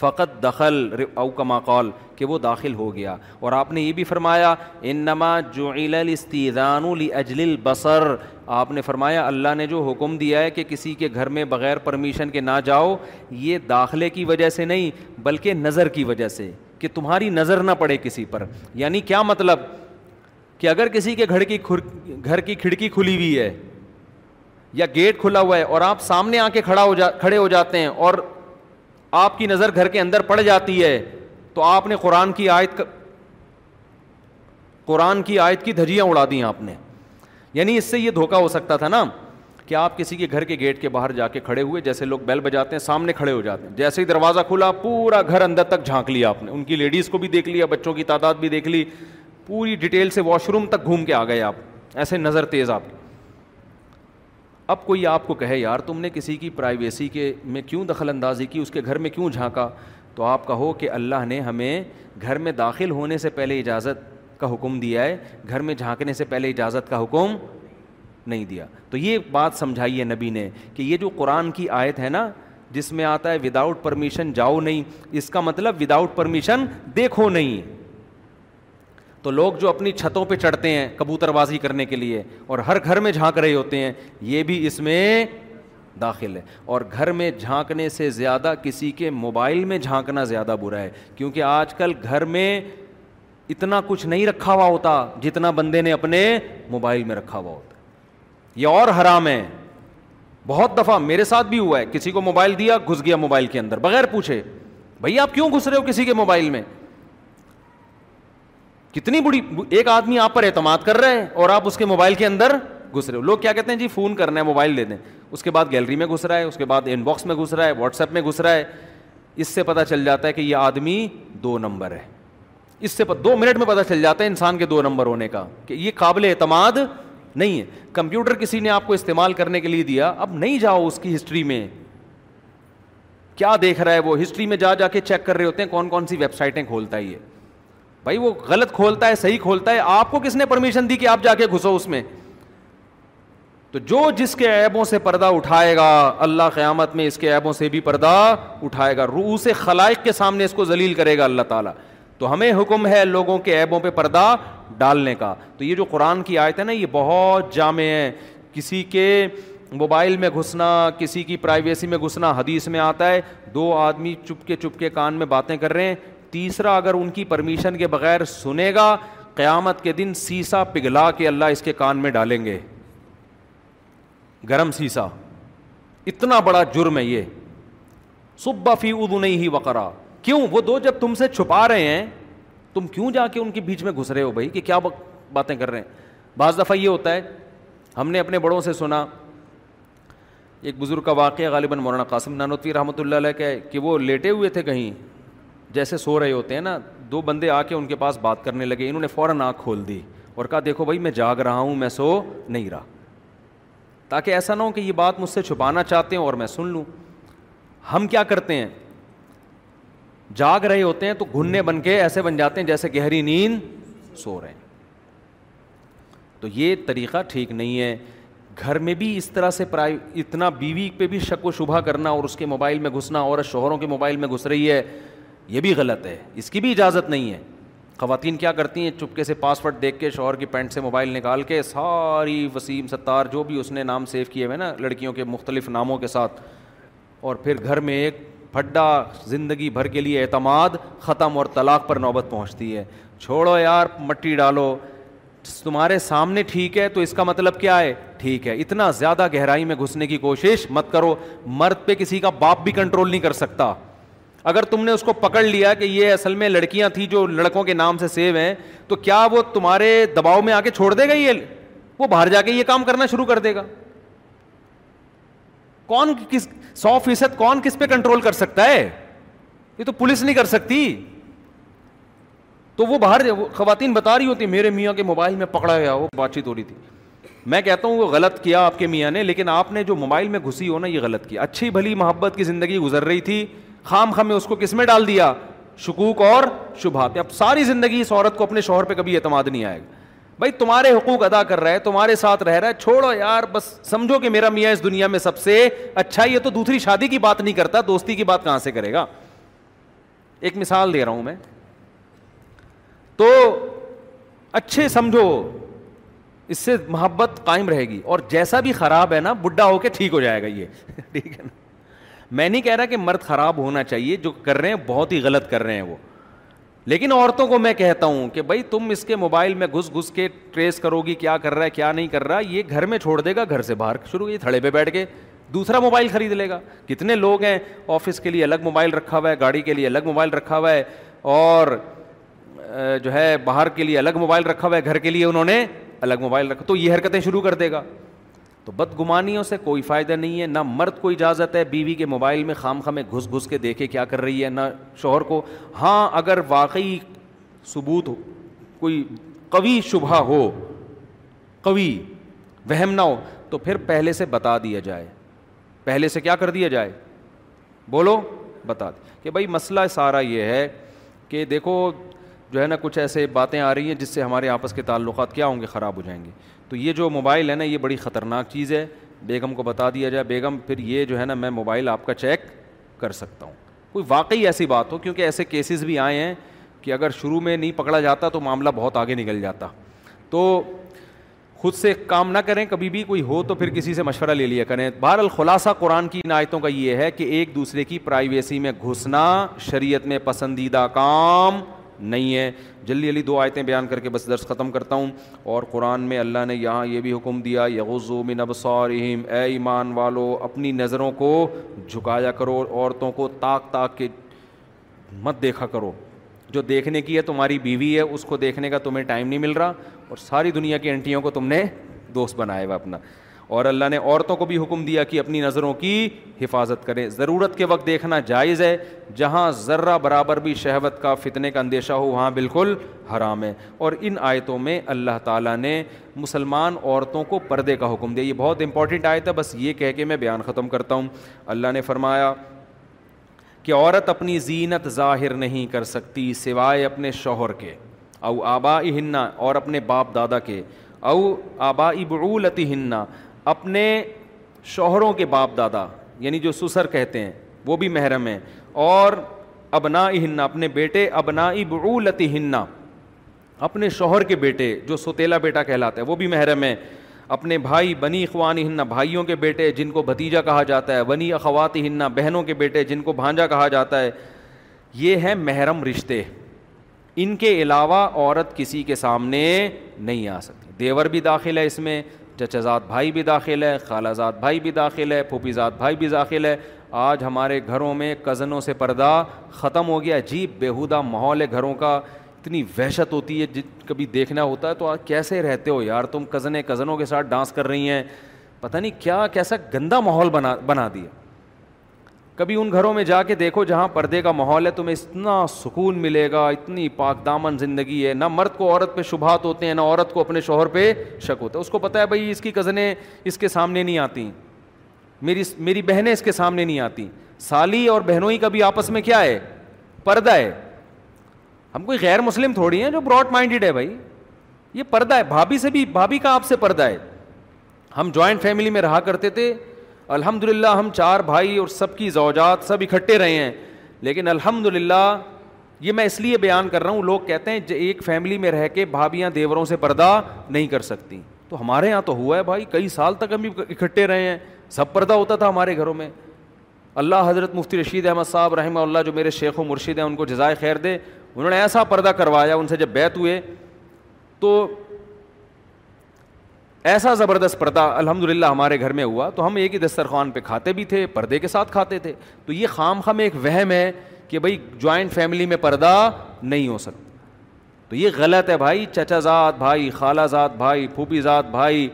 فقط دخل او کما قال کہ وہ داخل ہو گیا اور آپ نے یہ بھی فرمایا انما الاستیذان الجل البصر آپ نے فرمایا اللہ نے جو حکم دیا ہے کہ کسی کے گھر میں بغیر پرمیشن کے نہ جاؤ یہ داخلے کی وجہ سے نہیں بلکہ نظر کی وجہ سے کہ تمہاری نظر نہ پڑے کسی پر یعنی کیا مطلب کہ اگر کسی کے گھر کی گھر کی کھڑکی کھلی ہوئی ہے یا گیٹ کھلا ہوا ہے اور آپ سامنے آ کے کھڑا ہو جا کھڑے ہو جاتے ہیں اور آپ کی نظر گھر کے اندر پڑ جاتی ہے تو آپ نے قرآن کی آیت قرآن کی آیت کی دھجیاں اڑا دی آپ نے یعنی اس سے یہ دھوکہ ہو سکتا تھا نا کہ آپ کسی کے گھر کے گیٹ کے باہر جا کے کھڑے ہوئے جیسے لوگ بیل بجاتے ہیں سامنے کھڑے ہو جاتے ہیں جیسے ہی دروازہ کھلا پورا گھر اندر تک جھانک لیا آپ نے ان کی لیڈیز کو بھی دیکھ لیا بچوں کی تعداد بھی دیکھ لی پوری ڈیٹیل سے واش روم تک گھوم کے آ گئے آپ ایسے نظر تیز آپ کی اب کوئی آپ کو کہے یار تم نے کسی کی پرائیویسی کے میں کیوں دخل اندازی کی اس کے گھر میں کیوں جھانکا تو آپ کہو کہ اللہ نے ہمیں گھر میں داخل ہونے سے پہلے اجازت کا حکم دیا ہے گھر میں جھانکنے سے پہلے اجازت کا حکم نہیں دیا تو یہ بات سمجھائی ہے نبی نے کہ یہ جو قرآن کی آیت ہے نا جس میں آتا ہے وداؤٹ پرمیشن جاؤ نہیں اس کا مطلب وداؤٹ پرمیشن دیکھو نہیں تو لوگ جو اپنی چھتوں پہ چڑھتے ہیں کبوتر بازی کرنے کے لیے اور ہر گھر میں جھانک رہے ہوتے ہیں یہ بھی اس میں داخل ہے اور گھر میں جھانکنے سے زیادہ کسی کے موبائل میں جھانکنا زیادہ برا ہے کیونکہ آج کل گھر میں اتنا کچھ نہیں رکھا ہوا ہوتا جتنا بندے نے اپنے موبائل میں رکھا ہوا ہوتا یہ اور حرام ہے بہت دفعہ میرے ساتھ بھی ہوا ہے کسی کو موبائل دیا گھس گیا موبائل کے اندر بغیر پوچھے بھائی آپ کیوں گھس رہے ہو کسی کے موبائل میں کتنی بڑی ایک آدمی آپ پر اعتماد کر رہے ہیں اور آپ اس کے موبائل کے اندر گھس رہے ہو لوگ کیا کہتے ہیں جی فون کرنا ہے موبائل دے دیں اس کے بعد گیلری میں گھس رہا ہے اس کے بعد ان باکس میں گھس رہا ہے واٹس ایپ میں گھس رہا ہے اس سے پتہ چل جاتا ہے کہ یہ آدمی دو نمبر ہے اس سے دو منٹ میں پتہ چل جاتا ہے انسان کے دو نمبر ہونے کا کہ یہ قابل اعتماد نہیں ہے کمپیوٹر کسی نے آپ کو استعمال کرنے کے لیے دیا اب نہیں جاؤ اس کی ہسٹری میں کیا دیکھ رہا ہے وہ ہسٹری میں جا جا کے چیک کر رہے ہوتے ہیں کون کون سی ویب سائٹیں کھولتا ہے یہ بھائی وہ غلط کھولتا ہے صحیح کھولتا ہے آپ کو کس نے پرمیشن دی کہ آپ جا کے گھسو اس میں تو جو جس کے ایبوں سے پردہ اٹھائے گا اللہ قیامت میں اس کے ایبوں سے بھی پردہ اٹھائے گا روس خلائق کے سامنے اس کو ذلیل کرے گا اللہ تعالیٰ تو ہمیں حکم ہے لوگوں کے ایبوں پہ پردہ ڈالنے کا تو یہ جو قرآن کی آیت ہے نا یہ بہت جامع ہے کسی کے موبائل میں گھسنا کسی کی پرائیویسی میں گھسنا حدیث میں آتا ہے دو آدمی چپ کے چپ کے کان میں باتیں کر رہے ہیں تیسرا اگر ان کی پرمیشن کے بغیر سنے گا قیامت کے دن سیسا پگھلا کے اللہ اس کے کان میں ڈالیں گے گرم سیسا اتنا بڑا جرم ہے یہ صبح فی ادو نہیں ہی وقرا کیوں وہ دو جب تم سے چھپا رہے ہیں تم کیوں جا کے ان کے بیچ میں گھس رہے ہو بھائی کہ کیا باتیں کر رہے ہیں بعض دفعہ یہ ہوتا ہے ہم نے اپنے بڑوں سے سنا ایک بزرگ کا واقعہ غالباً مولانا قاسم نانوتوی رحمۃ اللہ علیہ کہ وہ لیٹے ہوئے تھے کہیں جیسے سو رہے ہوتے ہیں نا دو بندے آ کے ان کے پاس بات کرنے لگے انہوں نے فوراً آنکھ کھول دی اور کہا دیکھو بھائی میں جاگ رہا ہوں میں سو نہیں رہا تاکہ ایسا نہ ہو کہ یہ بات مجھ سے چھپانا چاہتے ہیں اور میں سن لوں ہم کیا کرتے ہیں جاگ رہے ہوتے ہیں تو گھننے بن کے ایسے بن جاتے ہیں جیسے گہری نیند سو رہے ہیں تو یہ طریقہ ٹھیک نہیں ہے گھر میں بھی اس طرح سے پرائی اتنا بیوی پہ بھی شک و شبہ کرنا اور اس کے موبائل میں گھسنا اور شوہروں کے موبائل میں گھس رہی ہے یہ بھی غلط ہے اس کی بھی اجازت نہیں ہے خواتین کیا کرتی ہیں چپکے سے پاسورڈ دیکھ کے شوہر کی پینٹ سے موبائل نکال کے ساری وسیم ستار جو بھی اس نے نام سیو کیے ہوئے نا لڑکیوں کے مختلف ناموں کے ساتھ اور پھر گھر میں ایک پھڈا زندگی بھر کے لیے اعتماد ختم اور طلاق پر نوبت پہنچتی ہے چھوڑو یار مٹی ڈالو تمہارے سامنے ٹھیک ہے تو اس کا مطلب کیا ہے ٹھیک ہے اتنا زیادہ گہرائی میں گھسنے کی کوشش مت کرو مرد پہ کسی کا باپ بھی کنٹرول نہیں کر سکتا اگر تم نے اس کو پکڑ لیا کہ یہ اصل میں لڑکیاں تھیں جو لڑکوں کے نام سے سیو ہیں تو کیا وہ تمہارے دباؤ میں آ کے چھوڑ دے گا یہ وہ باہر جا کے یہ کام کرنا شروع کر دے گا کون کس سو فیصد کون کس پہ کنٹرول کر سکتا ہے یہ تو پولیس نہیں کر سکتی تو وہ باہر خواتین بتا رہی ہوتی میرے میاں کے موبائل میں پکڑا گیا وہ بات چیت ہو رہی تھی میں کہتا ہوں وہ غلط کیا آپ کے میاں نے لیکن آپ نے جو موبائل میں گھسی ہو نا یہ غلط کیا اچھی بھلی محبت کی زندگی گزر رہی تھی خام خام اس کو کس میں ڈال دیا شکوک اور شبہات اب ساری زندگی اس عورت کو اپنے شوہر پہ کبھی اعتماد نہیں آئے گا بھائی تمہارے حقوق ادا کر رہا ہے تمہارے ساتھ رہ رہا ہے چھوڑو یار بس سمجھو کہ میرا میاں اس دنیا میں سب سے اچھا یہ تو دوسری شادی کی بات نہیں کرتا دوستی کی بات کہاں سے کرے گا ایک مثال دے رہا ہوں میں تو اچھے سمجھو اس سے محبت قائم رہے گی اور جیسا بھی خراب ہے نا بڈھا ہو کے ٹھیک ہو جائے گا یہ <laughs> ٹھیک ہے نا میں نہیں کہہ رہا کہ مرد خراب ہونا چاہیے جو کر رہے ہیں بہت ہی غلط کر رہے ہیں وہ لیکن عورتوں کو میں کہتا ہوں کہ بھائی تم اس کے موبائل میں گھس گھس کے ٹریس کرو گی کیا کر رہا ہے کیا نہیں کر رہا یہ گھر میں چھوڑ دے گا گھر سے باہر شروع ہوئی تھڑے پہ بیٹھ کے دوسرا موبائل خرید لے گا کتنے لوگ ہیں آفس کے لیے الگ موبائل رکھا ہوا ہے گاڑی کے لیے الگ موبائل رکھا ہوا ہے اور جو ہے باہر کے لیے الگ موبائل رکھا ہوا ہے گھر کے لیے انہوں نے الگ موبائل رکھا تو یہ حرکتیں شروع کر دے گا تو بدگمانیوں سے کوئی فائدہ نہیں ہے نہ مرد کو اجازت ہے بیوی کے موبائل میں خام خامے گھس گھس کے دیکھے کیا کر رہی ہے نہ شوہر کو ہاں اگر واقعی ثبوت ہو کوئی قوی شبہ ہو قوی وہم نہ ہو تو پھر پہلے سے بتا دیا جائے پہلے سے کیا کر دیا جائے بولو بتا دیں کہ بھائی مسئلہ سارا یہ ہے کہ دیکھو جو ہے نا کچھ ایسے باتیں آ رہی ہیں جس سے ہمارے آپس کے تعلقات کیا ہوں گے خراب ہو جائیں گے تو یہ جو موبائل ہے نا یہ بڑی خطرناک چیز ہے بیگم کو بتا دیا جائے بیگم پھر یہ جو ہے نا میں موبائل آپ کا چیک کر سکتا ہوں کوئی واقعی ایسی بات ہو کیونکہ ایسے کیسز بھی آئے ہیں کہ اگر شروع میں نہیں پکڑا جاتا تو معاملہ بہت آگے نکل جاتا تو خود سے کام نہ کریں کبھی بھی کوئی ہو تو پھر کسی سے مشورہ لے لیا کریں بہر الخلاصہ قرآن کی عنایتوں کا یہ ہے کہ ایک دوسرے کی پرائیویسی میں گھسنا شریعت میں پسندیدہ کام نہیں ہے جلدی جلدی دو آیتیں بیان کر کے بس درس ختم کرتا ہوں اور قرآن میں اللہ نے یہاں یہ بھی حکم دیا یغزو من ابصارہم اے ایمان والو اپنی نظروں کو جھکایا کرو عورتوں کو تاک تاک کے مت دیکھا کرو جو دیکھنے کی ہے تمہاری بیوی ہے اس کو دیکھنے کا تمہیں ٹائم نہیں مل رہا اور ساری دنیا کی انٹیوں کو تم نے دوست بنایا ہوا اپنا اور اللہ نے عورتوں کو بھی حکم دیا کہ اپنی نظروں کی حفاظت کریں ضرورت کے وقت دیکھنا جائز ہے جہاں ذرہ برابر بھی شہوت کا فتنے کا اندیشہ ہو وہاں بالکل حرام ہے اور ان آیتوں میں اللہ تعالیٰ نے مسلمان عورتوں کو پردے کا حکم دیا یہ بہت امپورٹنٹ آیت ہے بس یہ کہہ کے میں بیان ختم کرتا ہوں اللہ نے فرمایا کہ عورت اپنی زینت ظاہر نہیں کر سکتی سوائے اپنے شوہر کے او آبا ہننا اور اپنے باپ دادا کے او آبا ابعولت ہننا اپنے شوہروں کے باپ دادا یعنی جو سسر کہتے ہیں وہ بھی محرم ہیں اور ابنا ہننا اپنے بیٹے ابنا نا ہننا اپنے شوہر کے بیٹے جو سوتیلا بیٹا کہلاتا ہے وہ بھی محرم ہیں اپنے بھائی بنی اخوان ہننا بھائیوں کے بیٹے جن کو بھتیجہ کہا جاتا ہے بنی اخوات ہننا بہنوں کے بیٹے جن کو بھانجا کہا جاتا ہے یہ ہیں محرم رشتے ان کے علاوہ عورت کسی کے سامنے نہیں آ سکتی دیور بھی داخل ہے اس میں چچا زاد بھائی بھی داخل ہے خالہ زاد بھائی بھی داخل ہے پھوپھی زاد بھائی بھی داخل ہے آج ہمارے گھروں میں کزنوں سے پردہ ختم ہو گیا عجیب بیہودہ ماحول ہے گھروں کا اتنی وحشت ہوتی ہے جس کبھی دیکھنا ہوتا ہے تو آج کیسے رہتے ہو یار تم کزنیں کزنوں کے ساتھ ڈانس کر رہی ہیں پتہ نہیں کیا کیسا گندا ماحول بنا بنا دیا کبھی ان گھروں میں جا کے دیکھو جہاں پردے کا ماحول ہے تمہیں اتنا سکون ملے گا اتنی پاک دامن زندگی ہے نہ مرد کو عورت پہ شبہات ہوتے ہیں نہ عورت کو اپنے شوہر پہ شک ہوتا ہے اس کو پتہ ہے بھائی اس کی کزنیں اس کے سامنے نہیں آتی میری میری بہنیں اس کے سامنے نہیں آتی سالی اور بہنوئی کا بھی آپس میں کیا ہے پردہ ہے ہم کوئی غیر مسلم تھوڑی ہیں جو براڈ مائنڈیڈ ہے بھائی یہ پردہ ہے بھابھی سے بھی بھابھی کا آپ سے پردہ ہے ہم جوائنٹ فیملی میں رہا کرتے تھے الحمد للہ ہم چار بھائی اور سب کی زوجات سب اکٹھے رہے ہیں لیکن الحمد للہ یہ میں اس لیے بیان کر رہا ہوں لوگ کہتے ہیں جو ایک فیملی میں رہ کے بھابھیاں دیوروں سے پردہ نہیں کر سکتی تو ہمارے یہاں تو ہوا ہے بھائی کئی سال تک ہم اکٹھے رہے ہیں سب پردہ ہوتا تھا ہمارے گھروں میں اللہ حضرت مفتی رشید احمد صاحب رحمہ اللہ جو میرے شیخ و مرشد ہیں ان کو جزائے خیر دے انہوں نے ایسا پردہ کروایا ان سے جب بیت ہوئے تو ایسا زبردست پردہ الحمد للہ ہمارے گھر میں ہوا تو ہم ایک ہی دسترخوان پہ کھاتے بھی تھے پردے کے ساتھ کھاتے تھے تو یہ خام خام ایک وہم ہے کہ بھائی جوائنٹ فیملی میں پردہ نہیں ہو سکتا تو یہ غلط ہے بھائی چچا زاد بھائی خالہ زاد بھائی پھوپھی زاد بھائی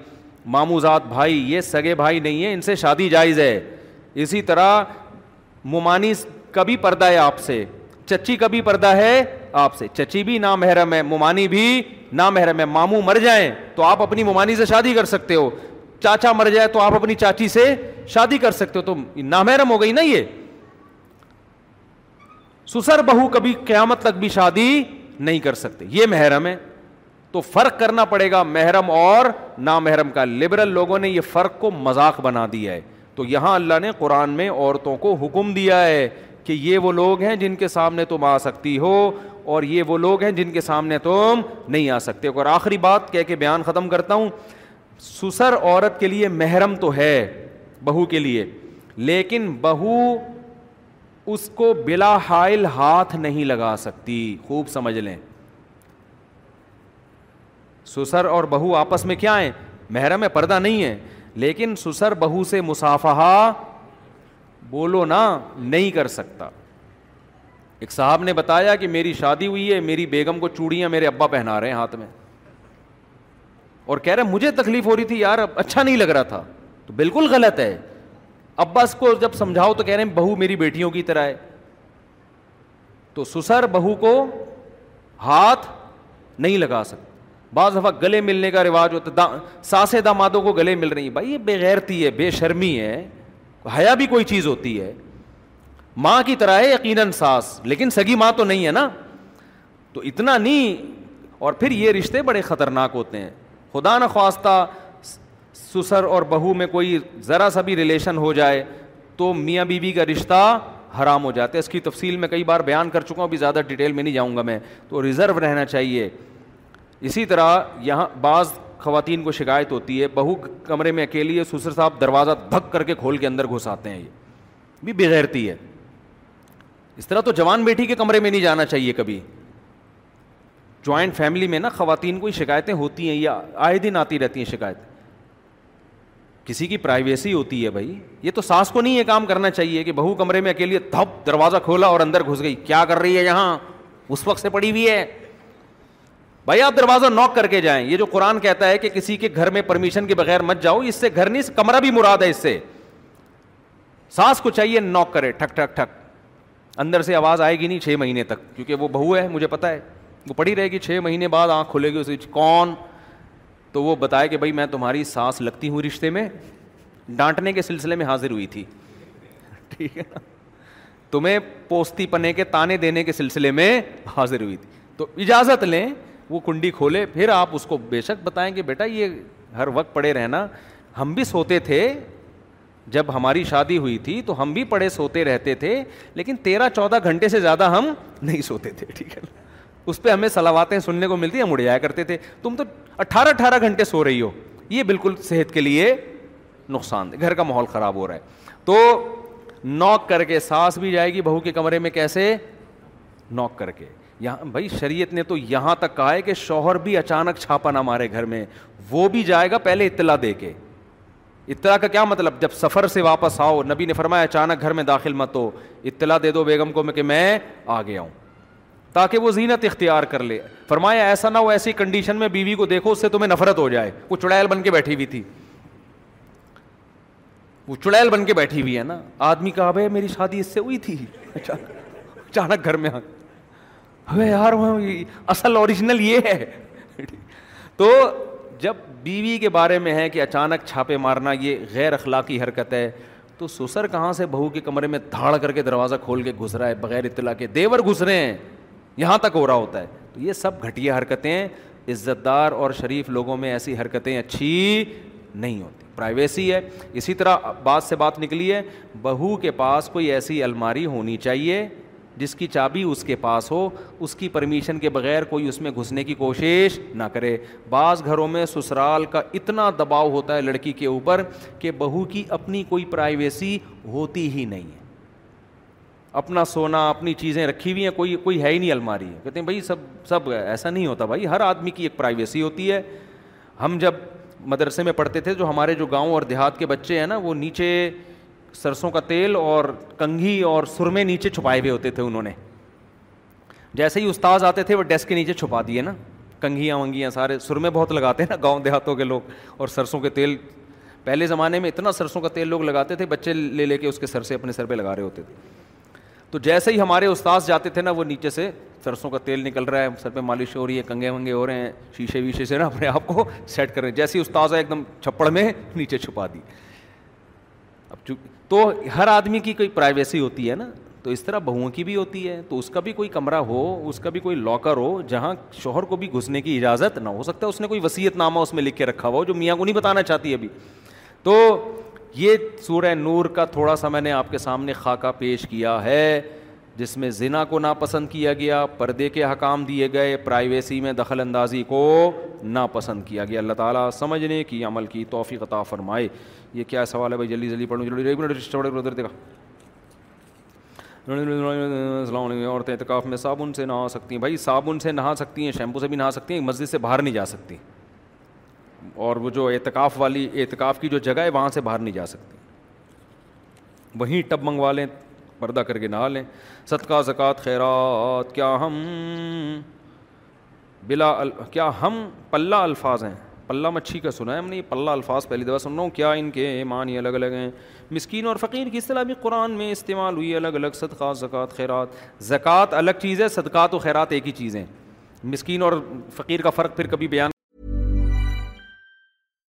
مامو زاد بھائی یہ سگے بھائی نہیں ہیں ان سے شادی جائز ہے اسی طرح کا کبھی پردہ ہے آپ سے چچی کا بھی پردہ ہے آپ سے چچی بھی نامحرم ہے ممانی بھی ہے مامو مر جائیں تو آپ اپنی ممانی سے شادی کر سکتے ہو چاچا مر جائے تو آپ اپنی چاچی سے شادی کر سکتے ہو تو ہو گئی نا یہ سسر بہو کبھی قیامت تک بھی شادی نہیں کر سکتے یہ محرم ہے تو فرق کرنا پڑے گا محرم اور نامحرم کا لبرل لوگوں نے یہ فرق کو مذاق بنا دیا ہے تو یہاں اللہ نے قرآن میں عورتوں کو حکم دیا ہے کہ یہ وہ لوگ ہیں جن کے سامنے تم آ سکتی ہو اور یہ وہ لوگ ہیں جن کے سامنے تم نہیں آ سکتے اور آخری بات کہہ کے بیان ختم کرتا ہوں سسر عورت کے لیے محرم تو ہے بہو کے لیے لیکن بہو اس کو بلا حائل ہاتھ نہیں لگا سکتی خوب سمجھ لیں سسر اور بہو آپس میں کیا ہیں محرم ہے پردہ نہیں ہے لیکن سسر بہو سے مسافہ بولو نا نہیں کر سکتا ایک صاحب نے بتایا کہ میری شادی ہوئی ہے میری بیگم کو چوڑیاں میرے ابا پہنا رہے ہیں ہاتھ میں اور کہہ رہے مجھے تکلیف ہو رہی تھی یار اچھا نہیں لگ رہا تھا تو بالکل غلط ہے اباس کو جب سمجھاؤ تو کہہ رہے ہیں بہو میری بیٹیوں کی طرح ہے تو سسر بہو کو ہاتھ نہیں لگا سکتا بعض دفعہ گلے ملنے کا رواج ہوتا ہے سانسے دامادوں کو گلے مل رہی ہیں بھائی یہ بےغیرتی ہے بے شرمی ہے حیا بھی کوئی چیز ہوتی ہے ماں کی طرح ہے یقیناً ساس لیکن سگی ماں تو نہیں ہے نا تو اتنا نہیں اور پھر یہ رشتے بڑے خطرناک ہوتے ہیں خدا نخواستہ سسر اور بہو میں کوئی ذرا سا بھی ریلیشن ہو جائے تو میاں بیوی بی کا رشتہ حرام ہو جاتا ہے اس کی تفصیل میں کئی بار بیان کر چکا ہوں بھی زیادہ ڈیٹیل میں نہیں جاؤں گا میں تو ریزرو رہنا چاہیے اسی طرح یہاں بعض خواتین کو شکایت ہوتی ہے بہو کمرے میں اکیلی ہے سسر صاحب دروازہ دھک کر کے کھول کے اندر گھساتے ہیں یہ بھی بغیرتی ہے اس طرح تو جوان بیٹی کے کمرے میں نہیں جانا چاہیے کبھی جوائنٹ فیملی میں نا خواتین کو شکایتیں ہوتی ہیں یا آئے دن آتی رہتی ہیں شکایت کسی کی پرائیویسی ہوتی ہے بھائی یہ تو ساس کو نہیں یہ کام کرنا چاہیے کہ بہو کمرے میں اکیلے دھپ دروازہ کھولا اور اندر گھس گئی کیا کر رہی ہے یہاں اس وقت سے پڑی ہوئی ہے بھائی آپ دروازہ نوک کر کے جائیں یہ جو قرآن کہتا ہے کہ کسی کے گھر میں پرمیشن کے بغیر مت جاؤ اس سے گھر نہیں کمرہ بھی مراد ہے اس سے سانس کو چاہیے نوک کرے ٹھک ٹھک ٹھک اندر سے آواز آئے گی نہیں چھ مہینے تک کیونکہ وہ بہو ہے مجھے پتا ہے وہ پڑی رہے گی چھ مہینے بعد آنکھ کھلے گی اس کون تو وہ بتائے کہ بھائی میں تمہاری سانس لگتی ہوں رشتے میں ڈانٹنے کے سلسلے میں حاضر ہوئی تھی ٹھیک ہے تمہیں پوستی پنے کے تانے دینے کے سلسلے میں حاضر ہوئی تھی تو اجازت لیں وہ کنڈی کھولے پھر آپ اس کو بے شک بتائیں کہ بیٹا یہ ہر وقت پڑے رہنا ہم بھی سوتے تھے جب ہماری شادی ہوئی تھی تو ہم بھی پڑے سوتے رہتے تھے لیکن تیرہ چودہ گھنٹے سے زیادہ ہم نہیں سوتے تھے ٹھیک ہے اس پہ ہمیں سلاواتیں سننے کو ملتی ہم اڑ جایا کرتے تھے تم تو اٹھارہ اٹھارہ گھنٹے سو رہی ہو یہ بالکل صحت کے لیے نقصان دے گھر کا ماحول خراب ہو رہا ہے تو نوک کر کے سانس بھی جائے گی بہو کے کمرے میں کیسے نوک کر کے یہاں بھائی شریعت نے تو یہاں تک کہا ہے کہ شوہر بھی اچانک چھاپا نہ مارے گھر میں وہ بھی جائے گا پہلے اطلاع دے کے اطلاع کا کیا مطلب جب سفر سے واپس آؤ نبی نے فرمایا اچانک گھر میں داخل مت ہو اطلاع دے دو بیگم کو میں کہ میں آ گیا ہوں تاکہ وہ زینت اختیار کر لے فرمایا ایسا نہ ہو ایسی کنڈیشن میں بیوی کو دیکھو اس سے تمہیں نفرت ہو جائے وہ چڑیل بن کے بیٹھی ہوئی تھی وہ چڑیل بن کے بیٹھی ہوئی ہے نا آدمی کہا بھائی میری شادی اس سے ہوئی تھی اچانک گھر میں آ یار اصل اوریجنل یہ ہے تو جب بیوی کے بارے میں ہے کہ اچانک چھاپے مارنا یہ غیر اخلاقی حرکت ہے تو سسر کہاں سے بہو کے کمرے میں دھاڑ کر کے دروازہ کھول کے گھس رہا ہے بغیر اطلاع کے دیور گھس رہے ہیں یہاں تک ہو رہا ہوتا ہے تو یہ سب گھٹیا حرکتیں عزت دار اور شریف لوگوں میں ایسی حرکتیں اچھی نہیں ہوتی پرائیویسی ہے اسی طرح بات سے بات نکلی ہے بہو کے پاس کوئی ایسی الماری ہونی چاہیے جس کی چابی اس کے پاس ہو اس کی پرمیشن کے بغیر کوئی اس میں گھسنے کی کوشش نہ کرے بعض گھروں میں سسرال کا اتنا دباؤ ہوتا ہے لڑکی کے اوپر کہ بہو کی اپنی کوئی پرائیویسی ہوتی ہی نہیں ہے اپنا سونا اپنی چیزیں رکھی ہوئی ہیں کوئی کوئی ہے ہی نہیں الماری کہتے ہیں بھائی سب سب ایسا نہیں ہوتا بھائی ہر آدمی کی ایک پرائیویسی ہوتی ہے ہم جب مدرسے میں پڑھتے تھے جو ہمارے جو گاؤں اور دیہات کے بچے ہیں نا وہ نیچے سرسوں کا تیل اور کنگھی اور سرمے نیچے چھپائے ہوئے ہوتے تھے انہوں نے جیسے ہی استاذ آتے تھے وہ ڈیسک کے نیچے چھپا دیے نا کنگھیاں ونگیاں سارے سرمے بہت لگاتے ہیں نا گاؤں دیہاتوں کے لوگ اور سرسوں کے تیل پہلے زمانے میں اتنا سرسوں کا تیل لوگ لگاتے تھے بچے لے لے کے اس کے سر سے اپنے سر پہ لگا رہے ہوتے تھے تو جیسے ہی ہمارے استاذ جاتے تھے نا وہ نیچے سے سرسوں کا تیل نکل رہا ہے سر پہ مالش ہو رہی ہے کنگے ونگے ہو رہے ہیں شیشے ویشے سے نا اپنے آپ کو سیٹ کر رہے ہیں جیسے ہی استاذ ایک دم چھپڑ میں نیچے چھپا دی اب چونکہ تو ہر آدمی کی کوئی پرائیویسی ہوتی ہے نا تو اس طرح بہوؤں کی بھی ہوتی ہے تو اس کا بھی کوئی کمرہ ہو اس کا بھی کوئی لاکر ہو جہاں شوہر کو بھی گھسنے کی اجازت نہ ہو سکتا ہے اس نے کوئی وصیت نامہ اس میں لکھ کے رکھا ہوا ہو جو میاں کو نہیں بتانا چاہتی ابھی تو یہ سورہ نور کا تھوڑا سا میں نے آپ کے سامنے خاکہ پیش کیا ہے جس میں زنا کو ناپسند کیا گیا پردے کے حکام دیے گئے پرائیویسی میں دخل اندازی کو ناپسند کیا گیا اللہ تعالیٰ سمجھنے کی عمل کی توفیق عطا فرمائے یہ کیا سوال ہے بھائی جلدی جلدی منٹ ریگولر دیکھا السلام علیکم عورتیں اعتکاف میں صابن سے نہا سکتی ہیں بھائی صابن سے نہا سکتی ہیں شیمپو سے بھی نہا سکتی ہیں مسجد سے باہر نہیں جا سکتی اور وہ جو اعتکاف والی اعتکاف کی جو جگہ ہے وہاں سے باہر نہیں جا سکتی وہیں ٹب منگوا لیں پردہ کر کے نہا لیں صدقہ زکوٰۃ خیرات کیا ہم بلا ال کیا ہم پلہ الفاظ ہیں پلہ مچھی کا سنا ہے ہم نے پلہ الفاظ پہلی دفعہ سن رہا ہوں کیا ان کے معنی الگ الگ ہیں مسکین اور فقیر کی اصطلاح بھی قرآن میں استعمال ہوئی الگ الگ صدقہ زکوٰۃ خیرات زکوٰۃ الگ چیز ہے صدقات و خیرات ایک ہی چیز ہیں مسکین اور فقیر کا فرق پھر کبھی بیان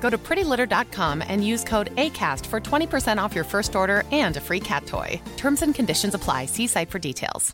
First terms and conditions apply see site for details